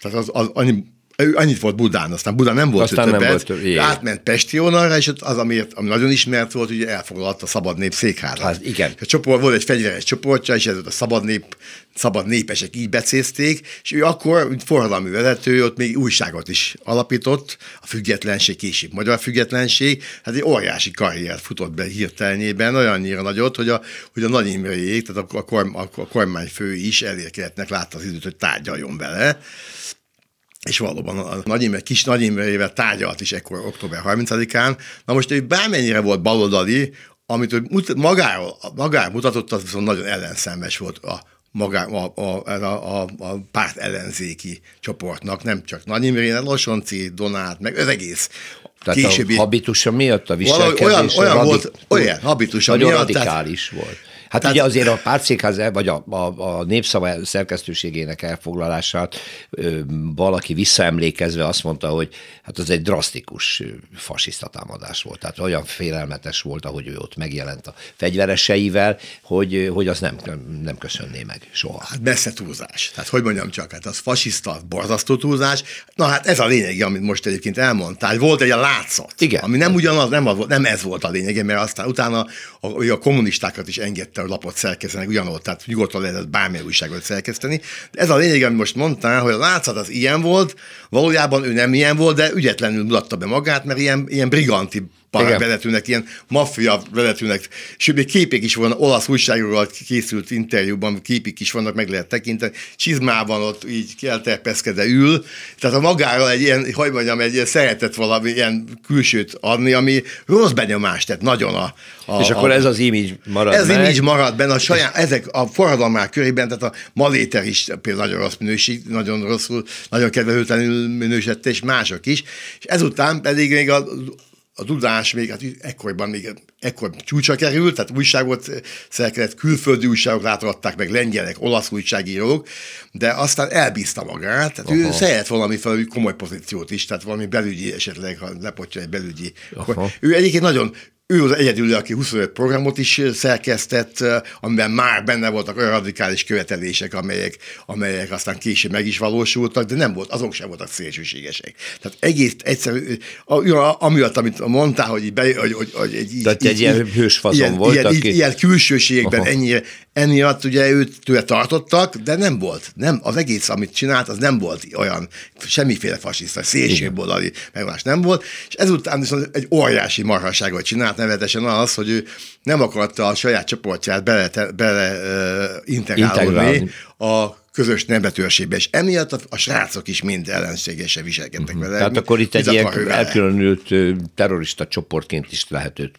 tehát az, az, annyi ő annyit volt Budán, aztán Budán nem volt aztán többet, nem volt több, átment Pestionarra, és az, amiért, ami nagyon ismert volt, ugye elfoglalta a Szabad Nép székházat. Hát, igen. A csoport volt egy fegyveres csoportja, és ez a Szabad Nép, Szabad Népesek így becézték, és ő akkor, mint forradalmi vezető, ott még újságot is alapított, a függetlenség, később magyar függetlenség, hát egy óriási karriert futott be hirtelenében, olyannyira nagyot, hogy a, hogy a Nagy Imrejék, tehát a, a, korm, a, a kormányfő is elérkehetnek, látta az időt, hogy tárgyaljon vele és valóban a Nagy Imre, kis Nagy Imrével tárgyalt is ekkor október 30-án. Na most ő bármennyire volt baloldali, amit ő magáról, magáról mutatott, az viszont nagyon ellenszenves volt a, magá, a, a, a, a, a párt ellenzéki csoportnak, nem csak Nagy Imrén, Losonci, Donát, meg az egész tehát későbbi... a habitusa miatt a viselkedés olyan, olyan radi... volt, olyan habitusa miatt. radikális tehát, volt. Hát Tehát, ugye azért a pártszékház, vagy a, a, a népszava szerkesztőségének elfoglalását ö, valaki visszaemlékezve azt mondta, hogy hát az egy drasztikus fasiszta támadás volt. Tehát olyan félelmetes volt, ahogy ő ott megjelent a fegyvereseivel, hogy, hogy az nem, nem köszönné meg soha. Hát messze túlzás. Tehát hogy mondjam csak, hát az fasiszta, borzasztó túlzás. Na hát ez a lényeg, amit most egyébként elmondtál. Volt egy a látszat, Igen. ami nem ugyanaz, nem, az, nem ez volt a lényeg, mert aztán utána a, a kommunistákat is engedte a lapot szerkesztenek, ugyanúgy, tehát nyugodtan lehetett bármilyen újságot szerkeszteni. De ez a lényeg, amit most mondtál, hogy a látszat az ilyen volt, valójában ő nem ilyen volt, de ügyetlenül mutatta be magát, mert ilyen, ilyen briganti vezetőnek, ilyen maffia vezetőnek, sőt, még képek is vannak, olasz újságokról készült interjúban képik is vannak, meg lehet tekinteni, csizmában ott így kelterpeszkedve ül, tehát a magára egy ilyen, hogy mondjam, egy ilyen szeretett valami ilyen külsőt adni, ami rossz benyomást tett nagyon a... a És akkor a, ez az image marad Ez image marad benne, a saját, ezek a forradalmák körében, tehát a Maléter is például nagyon rossz minőség, nagyon rosszul, nagyon kedvelőtlenül minősítette, és mások is, és ezután pedig még a a tudás még, hát ekkorban még ekkor csúcsa került, tehát újságot szerkezett, külföldi újságok látogatták meg, lengyelek, olasz újságírók, de aztán elbízta magát, tehát Aha. ő szeret valami fel, komoly pozíciót is, tehát valami belügyi esetleg, ha lepotja egy belügyi. Aha. Ő egyébként nagyon ő az egyedül, aki 25 programot is szerkesztett, amiben már benne voltak olyan radikális követelések, amelyek, amelyek aztán később meg is valósultak, de nem volt, azok sem voltak szélsőségesek. Tehát egész egyszerű, amiatt, amit mondtál, hogy, be, hogy, hogy, hogy egy, Tehát így, egy ilyen hősfazon ilyen, volt, ilyen, aki... ilyen külsőségben Aha. ennyire, emiatt ugye őt tőle tartottak, de nem volt, nem, az egész, amit csinált, az nem volt olyan, semmiféle fasiszta, szélsőboldali megvás nem volt, és ezután viszont egy óriási marhaságot csinált, nevetesen az, hogy ő nem akarta a saját csoportját bele, bele uh, integrálni. a közös nemzetőrségbe, és emiatt a, a srácok is mind ellenségesen viselkedtek uh-huh. vele. Tehát akkor itt egy ilyen elkülönült terrorista csoportként is lehet őt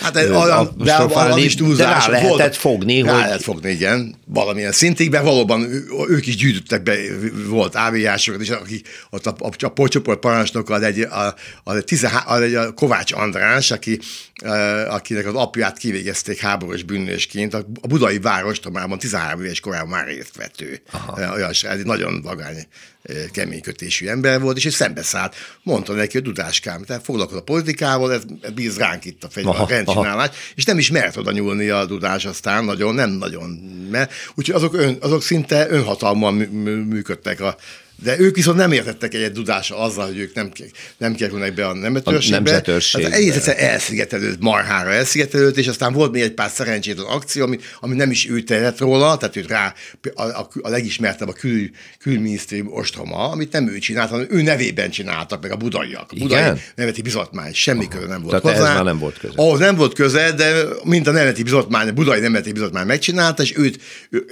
Hát egy, olyan, de az is túlzás. De rá lehetett volt, fogni, rá hogy... lehet fogni, igen, valamilyen szintig, de valóban ők is gyűjtöttek be, volt áviásokat, és akik ott a, a, a, a csoport parancsnokkal egy, a, a, a, a, a Kovács András, aki akinek az apját kivégezték háborús bűnösként, a budai várostomában 13 éves korában már részt vett ő. Aha. Olyan egy nagyon vagány, kemény kötésű ember volt, és ő szembeszállt. Mondta neki, hogy Dudáskám, te foglalkozol a politikával, ez bíz ránk itt a, fegy, a rendcsinálás, és nem is mert oda nyúlni a Dudás aztán, nagyon, nem nagyon, mert úgyhogy azok, ön, azok szinte önhatalman működtek a de ők viszont nem értettek egyet dudása azzal, hogy ők nem, nem kerülnek be a nemzetőrségbe. A nemzetőrségbe. Hát egész egyszer elszigetelődött, marhára elszigetelődött, és aztán volt még egy pár szerencsétlen akció, ami, ami nem is ő tehet róla, tehát őt rá a, a, a legismertebb a kül, külminisztérium ostroma, amit nem ő csinált, hanem ő nevében csináltak, meg a budaiak. A budai Igen? neveti bizotmány, semmi köze nem volt Tehát hozzá. ez már nem volt köze. Ahhoz nem volt köze, de mint a nemzeti bizotmány, a budai nemzeti bizotmány megcsinálta, és őt,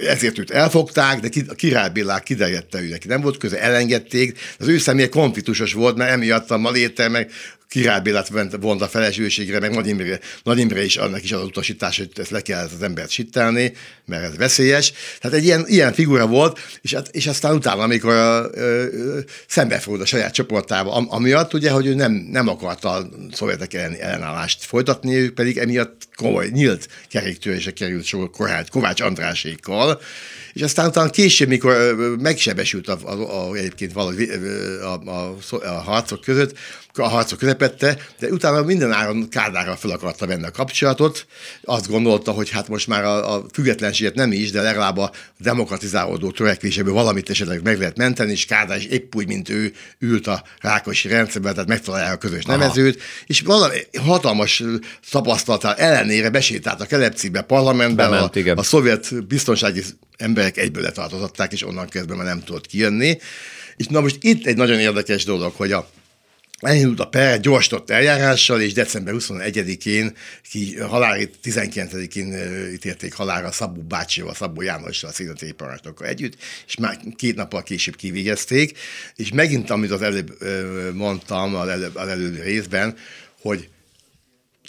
ezért őt elfogták, de a király Bélák kiderjedte, ő neki nem volt köze, elengedték. Az ő személye konfliktusos volt, mert emiatt a Maléter meg Király Bélát vont a felesőségre, meg Nagy Imre, Nagy Imre is annak is az utasítás, hogy ezt le kell az embert sittelni, mert ez veszélyes. Tehát egy ilyen, ilyen figura volt, és, hát, és aztán utána, amikor a, ö, szembefordult a saját csoportával, am, amiatt ugye, hogy ő nem, nem akarta a szovjetek elleni ellenállást folytatni, ők pedig emiatt komoly, nyílt keréktörésre került sor Kovács Andrásékkal, és aztán utána később, mikor megsebesült a, a, a, egyébként valahogy a, a, a, harcok között, a harcok közepette, de utána minden áron Kádárral fel akarta venni a kapcsolatot. Azt gondolta, hogy hát most már a, a függetlenséget nem is, de legalább a demokratizálódó törekvéséből valamit esetleg meg lehet menteni, és Kádár is épp úgy, mint ő ült a Rákosi rendszerben, tehát megtalálja a közös Aha. nevezőt, és valami hatalmas tapasztalatál ellenére besétált a Kelepcibe parlamentben, Bement, a, a szovjet biztonsági emberek egyből letartozották, és onnan kezdve már nem tudott kijönni. És na most itt egy nagyon érdekes dolog, hogy a Elindult a per gyorsított eljárással, és december 21-én, ki halári 19-én ítélték halára Szabó bácsival, Szabó Jánossal, a színeti parancsnokkal együtt, és már két nappal később kivégezték, és megint, amit az előbb mondtam az előbb, az előbb részben, hogy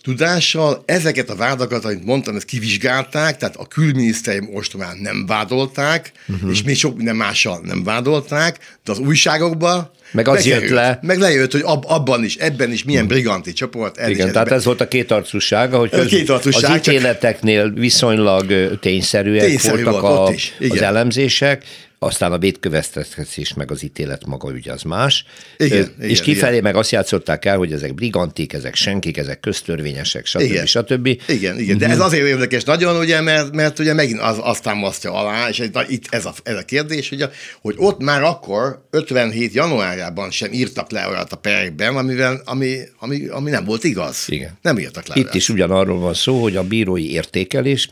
tudással ezeket a vádakat, amit mondtam, ezt kivizsgálták, tehát a külminisztérium ostomán nem vádolták, uh-huh. és még sok minden mással nem vádolták, de az újságokban meg az jött le. Meg lejött, hogy ab, abban is, ebben is milyen briganti csoport. Igen, tehát ebben. ez volt a kétarcúsága, hogy köz, kétarcúság, az ítéleteknél viszonylag tényszerűek Tényszerű voltak volt, a, az elemzések, aztán a védkövetkeztetés meg az ítélet maga ugye az más. Igen, és igen, kifelé igen. meg azt játszották el, hogy ezek brigantik, ezek senkik, ezek köztörvényesek, stb. Igen, stb. Igen, igen. de ez mhm. azért érdekes nagyon, ugye, mert, mert ugye megint az, azt támasztja alá, és na, itt ez a, ez a kérdés, ugye, hogy ott már akkor 57 januárjában sem írtak le olyat a perekben, amivel, ami, ami, ami nem volt igaz. Igen. Nem írtak le. Itt olyat. is ugyanarról van szó, hogy a bírói értékelés,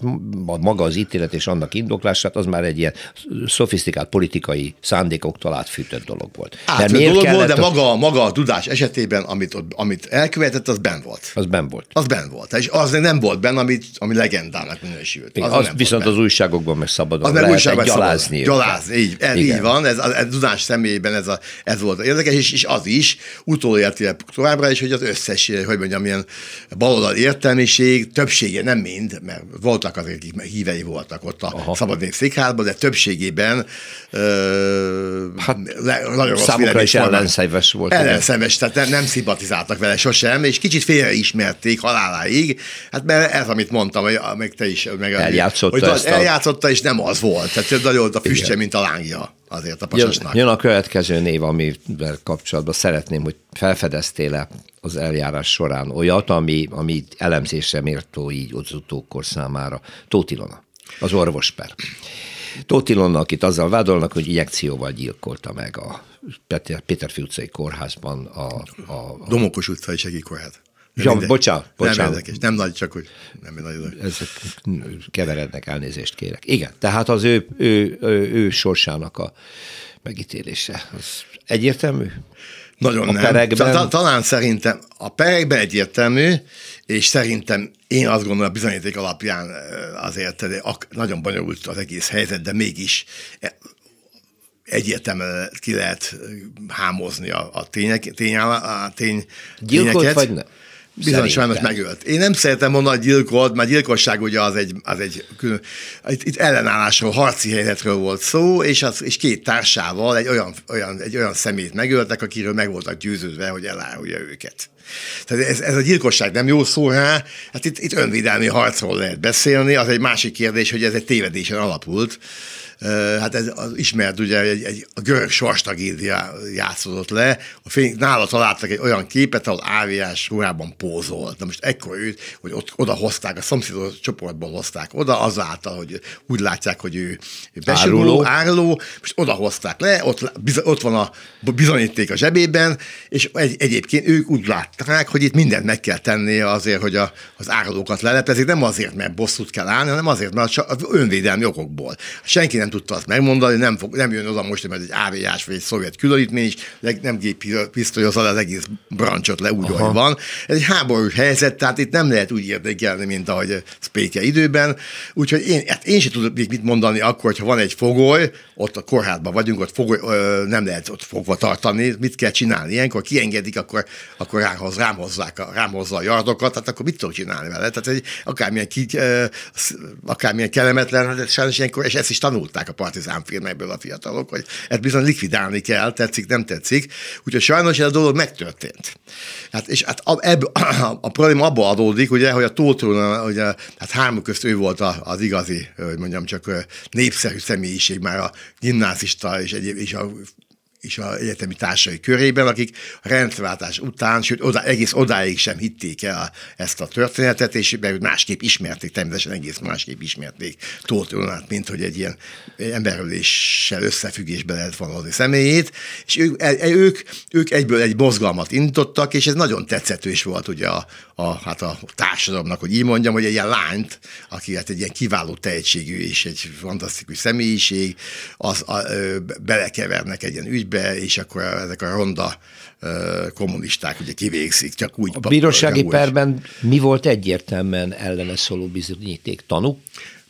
maga az ítélet és annak indoklását, az már egy ilyen szofisztikált komplikált politikai szándékoktól átfűtött dolog volt. Átfűtött dolog volt, de maga, maga a tudás esetében, amit, amit elkövetett, az ben volt. Az ben volt. Az ben volt. És az nem volt benne, ami, ami legendának minősült. Az, az viszont az újságokban meg szabadon az lehet újságban gyalázni. Gyalázni, így, ez, így van, ez, a, ez tudás személyében ez, a, ez volt érdekes, és, és az is utolérti továbbra is, hogy az összes, hogy mondjam, ilyen baloldal értelmiség, többsége, nem mind, mert voltak azok, akik hívei voltak ott a Aha. szabadnék székházban, de többségében hát le, nagyon számukra is ellenszemes volt. Ellenszemes, tehát nem, nem szimpatizáltak vele sosem, és kicsit félreismerték haláláig, hát mert ez, amit mondtam, hogy meg te is, meg eljátszotta, hogy ezt eljátszotta, és nem az volt, tehát nagyon a füstje, mint a lángja. azért a pasasnak. Jön, jön a következő név, amivel kapcsolatban szeretném, hogy felfedeztél-e az eljárás során olyat, ami, ami elemzésre mértó így az utókor számára. Tóth Ilona, az orvosper. Tóth Ilona, akit azzal vádolnak, hogy injekcióval gyilkolta meg a Péter, Péterfi utcai kórházban a... a, a Domokos utcai segélykórház. Ja, bocsánat, bocsánat. Nem érdekes, nem nagy, csak hogy nem nagy. Ezek keverednek, elnézést kérek. Igen, tehát az ő, ő, ő, ő sorsának a megítélése, az egyértelmű? Nagyon a nem. Perekben... Talán szerintem a perekben egyértelmű, és szerintem én azt gondolom, a bizonyíték alapján azért nagyon bonyolult az egész helyzet, de mégis e, egyértelműen ki lehet hámozni a, a tények, tény, a tény, Gyilkolt tényeket. vagy nem? Bizony, sajnos megölt. Én nem szeretem mondani, hogy gyilkolt, mert gyilkosság ugye az egy, az egy külön, itt, itt ellenállásról, harci helyzetről volt szó, és, az, és két társával egy olyan, olyan, egy olyan szemét megöltek, akiről meg voltak győződve, hogy elárulja őket. Tehát ez, ez a gyilkosság nem jó szó rá, hát itt, itt önvédelmi harcról lehet beszélni, az egy másik kérdés, hogy ez egy tévedésen alapult, hát ez az ismert ugye egy, egy a görög sorstagédia játszódott le, a fény, nála találtak egy olyan képet, ahol áviás ruhában pózolt. Na most ekkor őt, hogy ott, oda hozták, a szomszédos csoportból hozták oda, azáltal, hogy úgy látják, hogy ő besugó, áruló, most oda hozták le, ott, ott van a bizonyíték a zsebében, és egy, egyébként ők úgy látták, hogy itt mindent meg kell tennie azért, hogy a, az árulókat leleplezik, nem azért, mert bosszút kell állni, hanem azért, mert az önvédelmi okokból. Senki nem tudta azt megmondani, nem, fog, nem jön oda most, mert egy ávéjás vagy egy szovjet különítmény is, nem géppisztolyozza az egész brancsot le úgy, Aha. hogy van. Ez egy háborús helyzet, tehát itt nem lehet úgy érdekelni, mint ahogy Spéke időben. Úgyhogy én, hát én sem tudok mit mondani akkor, hogyha van egy fogoly, ott a kórházban vagyunk, ott fogoly, ö, nem lehet ott fogva tartani, mit kell csinálni? Ilyenkor kiengedik, akkor, akkor rához, rám, hozzák a, rám hozza a jardokat, tehát akkor mit tudok csinálni vele? Tehát egy, akármilyen, ki, ö, akármilyen kellemetlen, hát sajnos ilyenkor, és ezt is tanulták a partizán filmekből a fiatalok, hogy ezt bizony likvidálni kell, tetszik, nem tetszik. Úgyhogy sajnos ez a dolog megtörtént. Hát, és hát a, ebb, a, a probléma abból adódik, ugye, hogy a Tótról, ugye, hát három közt ő volt az igazi, hogy mondjam, csak népszerű személyiség, már a gimnázista és, egyéb, és a és a egyetemi társai körében, akik a rendszerváltás után, sőt oda, egész odáig sem hitték el ezt a történetet, és másképp ismerték, természetesen egész másképp ismerték Tóth Önát, mint hogy egy ilyen emberöléssel összefüggésbe lehet valódi személyét, és ők, e, e, ők, ők egyből egy mozgalmat indítottak, és ez nagyon tetszetős volt ugye a, a, hát a társadalomnak, hogy így mondjam, hogy egy ilyen lányt, aki hát egy ilyen kiváló tehetségű és egy fantasztikus személyiség, az a, ö, belekevernek egy ilyen ügybe, és akkor ezek a ronda kommunisták ugye kivégzik, csak úgy. A bírósági perben mi volt egyértelműen ellene szóló bizonyíték? Tanú?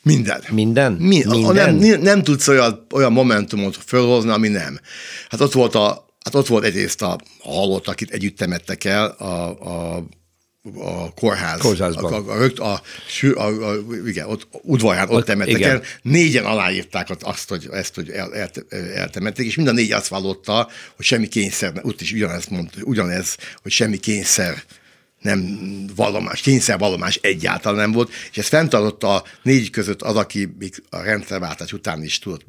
Minden. Minden? Mi, Minden? Nem, nem tudsz olyan, olyan momentumot fölhozni, ami nem. Hát ott volt a, Hát ott volt egyrészt a halott, akit együtt temettek el, a, a a kórház. Kórházban. A, a, a, a, a, a, igen, ott udvarján ott, ott temettek igen. el. Négyen aláírták azt, hogy ezt hogy el, el, eltemették, és mind a négy azt vallotta, hogy semmi kényszer, ott is ugyanez mondta, ugyanez, hogy semmi kényszer nem vallomás, kényszervallomás egyáltalán nem volt, és ezt fenntartotta a négy között az, aki még a rendszerváltás után is tudott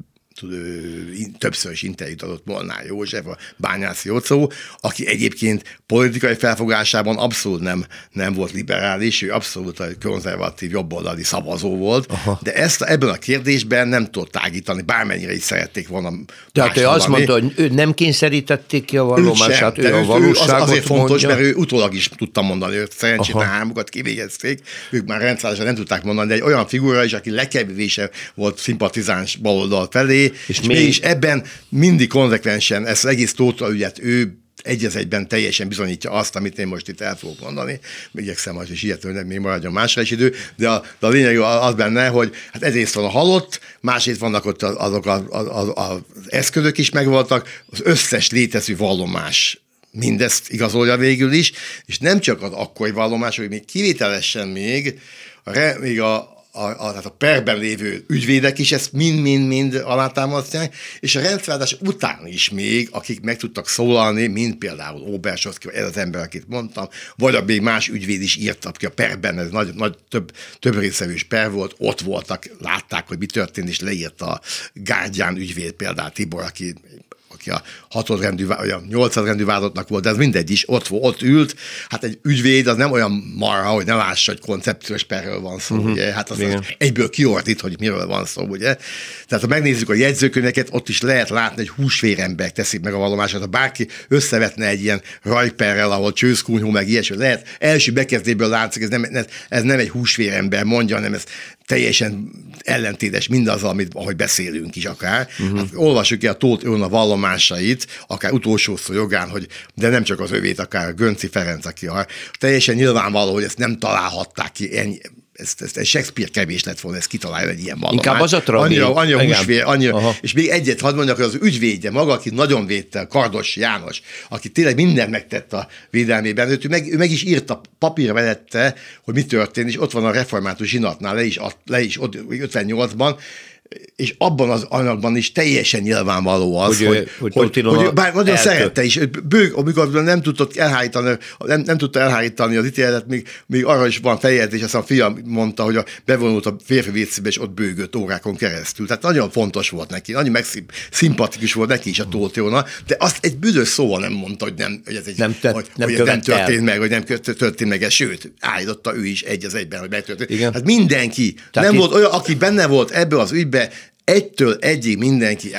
többször is interjút adott Molnár József, a Bányász Jócó, aki egyébként politikai felfogásában abszolút nem, nem volt liberális, ő abszolút a konzervatív jobboldali szavazó volt, Aha. de ezt ebben a kérdésben nem tudott tágítani, bármennyire is szerették volna. Tehát ő azt mondta, hogy ő nem kényszerítették ki a vallomását, ő, ő a valóságot az azért fontos, mondja. mert ő utólag is tudta mondani, hogy szerencsétlen hámokat kivégezték, ők már rendszeresen nem tudták mondani, de egy olyan figura is, aki lekevése volt szimpatizáns baloldal felé, és, és mégis ebben mindig konzekvensen ezt az egész Tóta ügyet ő egy egyben teljesen bizonyítja azt, amit én most itt el fogok mondani. Igyekszem majd, és ilyet, hogy még maradjon másra is idő, de a, de a lényeg az benne, hogy hát egyrészt van a halott, másrészt vannak ott azok az, az, az, az eszközök is megvoltak, az összes létező vallomás mindezt igazolja végül is, és nem csak az akkori vallomás, hogy még kivételesen még, a, még a, a, a, a perben lévő ügyvédek is ezt mind-mind-mind alátámasztják, és a rendszerváltás után is még, akik meg tudtak szólalni, mint például Obersovszki, ez az ember, akit mondtam, vagy a még más ügyvéd is írtak ki a perben, ez nagy, nagy több, több részevős per volt, ott voltak, látták, hogy mi történt, és leírta a Gárgyán ügyvéd például Tibor, aki aki a hatodrendű, vagy a nyolcadrendű vállalatnak volt, de ez mindegy is, ott, ott ült. Hát egy ügyvéd az nem olyan marha, hogy ne lássa, hogy koncepciós perről van szó, uh-huh. ugye? Hát az, az egyből kiordít, hogy miről van szó, ugye? Tehát ha megnézzük a jegyzőkönyveket, ott is lehet látni, hogy húsvérember teszik meg a vallomását. Ha bárki összevetne egy ilyen rajperrel, ahol csőszkúnyhó, meg ilyesmi, lehet első bekezdéből látszik, ez nem, ez, ez nem egy húsvérember mondja, hanem ez teljesen ellentétes mindaz, amit, ahogy beszélünk is akár. Uh-huh. Hát, olvassuk ki a Tóth Ilona vallomásait, akár utolsó szó jogán, hogy de nem csak az övét, akár Gönci Ferenc, aki a, teljesen nyilvánvaló, hogy ezt nem találhatták ki ennyi, ezt, ezt, ezt Shakespeare kevés lett volna, ezt kitalálja egy ilyen vallomány. Inkább az a trabi. Annyira, annyira húsvér, annyira, és még egyet hadd mondjak, hogy az ügyvédje maga, aki nagyon védte, Kardos János, aki tényleg mindent megtett a védelmében, ő meg, ő meg is írta papírra velette, hogy mi történt, és ott van a református zsinatnál, le is, le is 58-ban, és abban az anyagban is teljesen nyilvánvaló az, hogy, hogy, hogy, hogy, hogy bár nagyon eltört. szerette is, bőg, amikor nem tudott elhárítani, nem, nem tudta elhárítani az ítéletet, még, még arra is van és aztán a fiam mondta, hogy a, bevonult a férfi vécébe, és ott bőgött órákon keresztül. Tehát nagyon fontos volt neki, nagyon megszimpatikus volt neki is a Tótióna, de azt egy büdös szóval nem mondta, hogy nem, hogy ez egy, nem, tört, hogy, nem, hogy nem történt el. meg, hogy nem történt meg, sőt, állította ő is egy az egyben, hogy megtörtént. Igen. Hát mindenki, Tehát nem itt... volt olyan, aki benne volt ebbe az ügybe, that egytől egyig mindenki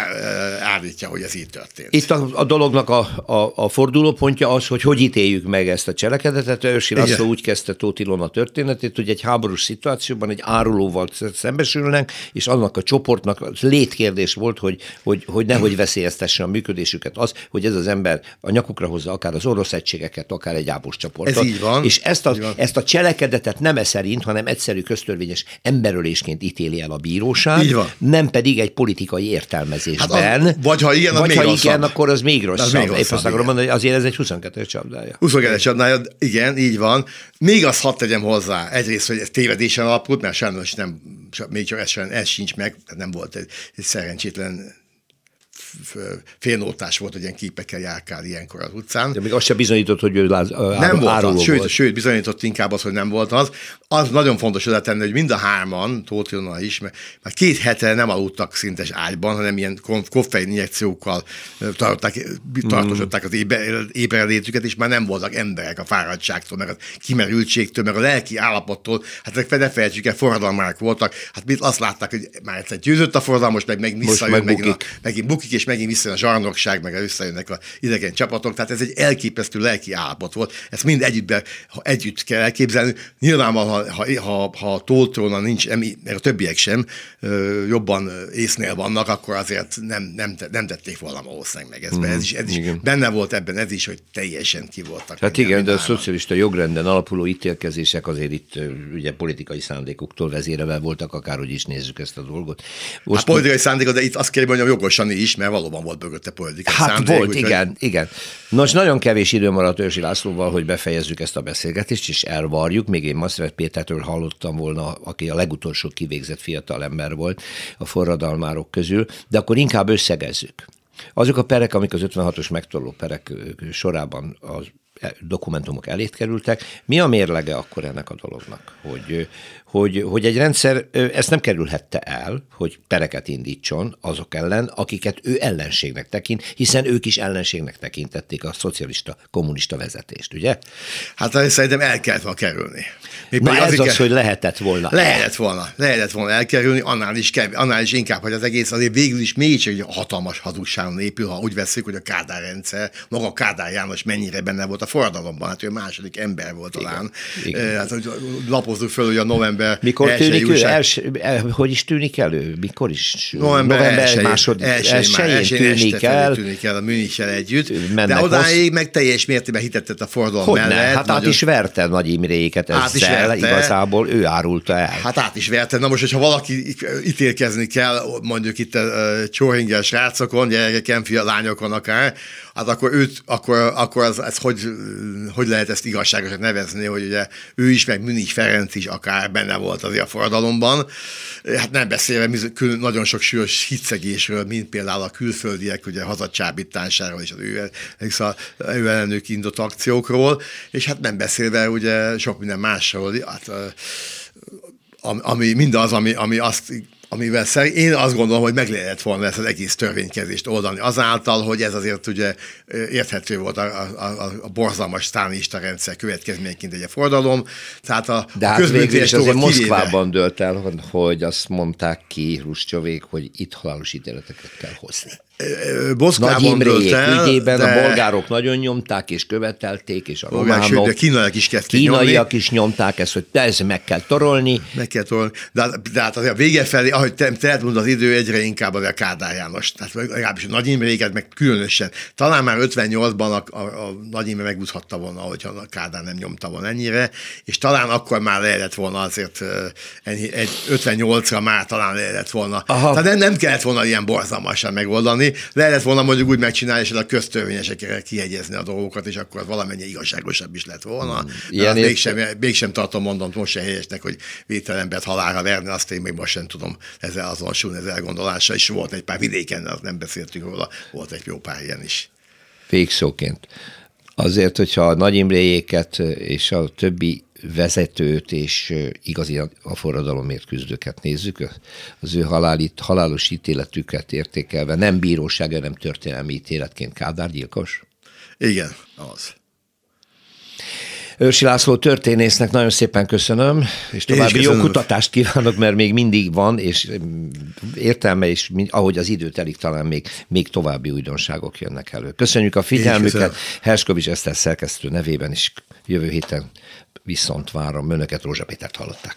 állítja, hogy ez így történt. Itt a, a dolognak a, a, a fordulópontja az, hogy hogy ítéljük meg ezt a cselekedetet. Őrsi László úgy kezdte Tóth Ilona történetét, hogy egy háborús szituációban egy árulóval szembesülnek, és annak a csoportnak létkérdés volt, hogy, hogy, hogy nehogy veszélyeztesse a működésüket az, hogy ez az ember a nyakukra hozza akár az orosz egységeket, akár egy ábos csoportot. Ez így van. És ezt a, van. ezt a cselekedetet nem e szerint, hanem egyszerű köztörvényes emberölésként ítéli el a bíróság. Nem pedig egy politikai értelmezésben. Hát az, vagy ha igen, vagy ha rosszabb. igen, akkor az még rosszabb. Az még rosszabb Épp azt akarom mondani, hogy azért ez egy 22-es csapdája. 22-es csapdája, igen, így van. Még azt hadd tegyem hozzá, egyrészt, hogy ez tévedésen alapult, mert sajnos nem, még csak ez, sem, ez sincs meg, nem volt egy, egy szerencsétlen félnótás volt, hogy ilyen képekkel járkál ilyenkor az utcán. De még azt sem bizonyított, hogy ő láz, Nem volt az, sőt, volt. sőt, bizonyított inkább az, hogy nem volt az. Az nagyon fontos tenni, hogy mind a hárman, Tóth is, mert már két hete nem aludtak szintes ágyban, hanem ilyen koffein injekciókkal tartották, tartosodták az ébrelétüket, és már nem voltak emberek a fáradtságtól, meg a kimerültségtől, meg a lelki állapottól. Hát ne felejtsük el, forradalmák voltak. Hát mit azt látták, hogy már egyszer győzött a forradalmas, meg, meg visszajön, meg megint bukik, és megint visszajön a zsarnokság, meg visszajönnek a idegen csapatok. Tehát ez egy elképesztő lelki állapot volt. Ezt mind együttbe, ha együtt kell elképzelni. Nyilvánvalóan, ha, ha, ha, ha a toltróna nincs, mert a többiek sem jobban észnél vannak, akkor azért nem, nem, nem tették volna valószínűleg meg ezt. Mm, ez is, ez is benne volt ebben ez is, hogy teljesen ki voltak. Hát igen, de a szocialista jogrenden alapuló ítélkezések azért itt ugye politikai szándékoktól vezérelve voltak, akárhogy is nézzük ezt a dolgot. Most hát politikai szándékok, de itt azt kérem, hogy jogosan is, mert valóban volt mögötte politikai Hát szándék, volt, igen, hogy... igen. Nos, nagyon kevés idő maradt Őrsi Lászlóval, hogy befejezzük ezt a beszélgetést, és elvarjuk. Még én Maszret Pétertől hallottam volna, aki a legutolsó kivégzett fiatal ember volt a forradalmárok közül, de akkor inkább összegezzük. Azok a perek, amik az 56-os megtorló perek sorában az dokumentumok elét kerültek. Mi a mérlege akkor ennek a dolognak? Hogy, hogy, hogy egy rendszer ezt nem kerülhette el, hogy pereket indítson azok ellen, akiket ő ellenségnek tekint, hiszen ők is ellenségnek tekintették a szocialista, kommunista vezetést, ugye? Hát szerintem el kellett volna kerülni. Még Na ez az, hogy lehetett volna. Lehetett volna, lehetett volna elkerülni, annál is, kev, annál is inkább, hogy az egész azért végül is mégiscsak egy hatalmas hazugságon épül, ha úgy veszik, hogy a Kádár rendszer, maga Kádár János mennyire benne volt a forradalomban, hát ő második ember volt talán. Igen. Igen. Hát, hogy lapozzuk föl, hogy a november Mikor tűnik ő, els, hogy is tűnik elő? Mikor is? November, november elsőjén, másod, elsőjén, elsőjén, elsőjén tűnik el. tűnik el a München együtt. De odáig meg teljes mértékben hitetett a forradalom hogy mellett. Ne? Hát nagyon... át is verte Nagy Imréket ezzel, át is verte. igazából ő árulta el. Hát át is verte. Na most, hogyha valaki ítélkezni kell, mondjuk itt a Csóhinger srácokon, gyerekeken, fia, lányokon akár, hát akkor őt, akkor, akkor az, ez hogy, hogy lehet ezt igazságosan nevezni, hogy ugye ő is, meg Münich Ferenc is akár benne volt azért a forradalomban. Hát nem beszélve nagyon sok súlyos hitszegésről, mint például a külföldiek ugye hazacsábításáról és az ő, ő ellenők indott akciókról, és hát nem beszélve ugye sok minden másról, hát, ami mindaz, ami, ami azt amivel szerint én azt gondolom, hogy meg lehetett volna ezt az egész törvénykezést oldani. Azáltal, hogy ez azért ugye érthető volt a, a, a borzalmas sztánista rendszer következményeként egy fordalom. Tehát a, De hát végül is azért Moszkvában dölt el, hogy azt mondták ki Hruscsovék, hogy itt halálos ítéleteket kell hozni. Moszkvában Nagy Imréjék ügyében de... a bolgárok nagyon nyomták és követelték, és a románok, sőt, a kínaiak is kezdték kínaiak nyomni. is nyomták ezt, hogy ez meg kell torolni. Meg kell torolni. De, de hát a vége felé, ahogy te, te az idő, egyre inkább a Kádár János. Tehát legalábbis a Nagy Imréket, meg különösen. Talán már 58-ban a, a, a Nagy Imre megúszhatta volna, hogyha a Kádár nem nyomta volna ennyire, és talán akkor már lehetett volna azért egy, egy 58-ra már talán lehetett volna. Aha. Tehát nem, nem kellett volna ilyen borzalmasan megoldani, lehetett volna mondjuk úgy megcsinálni, és a köztörvényesekre kiegyezni a dolgokat, és akkor az valamennyi igazságosabb is lett volna. Hmm. Ilyen mégsem, mégsem tartom, mondom most se helyesnek, hogy vételembert halálra verni, azt én még most sem tudom ezzel azonosulni, ez elgondolása, és volt egy pár vidéken, azt nem beszéltünk róla, volt egy jó pár ilyen is. Végszóként. Azért, hogyha a Nagy Imréjéket és a többi vezetőt és igazi a forradalomért küzdőket nézzük, az ő halálit, halálos ítéletüket értékelve nem bíróság, hanem történelmi ítéletként Kádár gyilkos? Igen, az. Őrsi László történésznek nagyon szépen köszönöm, és további jó kutatást kívánok, mert még mindig van, és értelme, és ahogy az idő telik, talán még, még további újdonságok jönnek elő. Köszönjük a figyelmüket, Herskovics Eszter szerkesztő nevében is jövő héten viszont várom önöket, Rózsa Pétert hallották.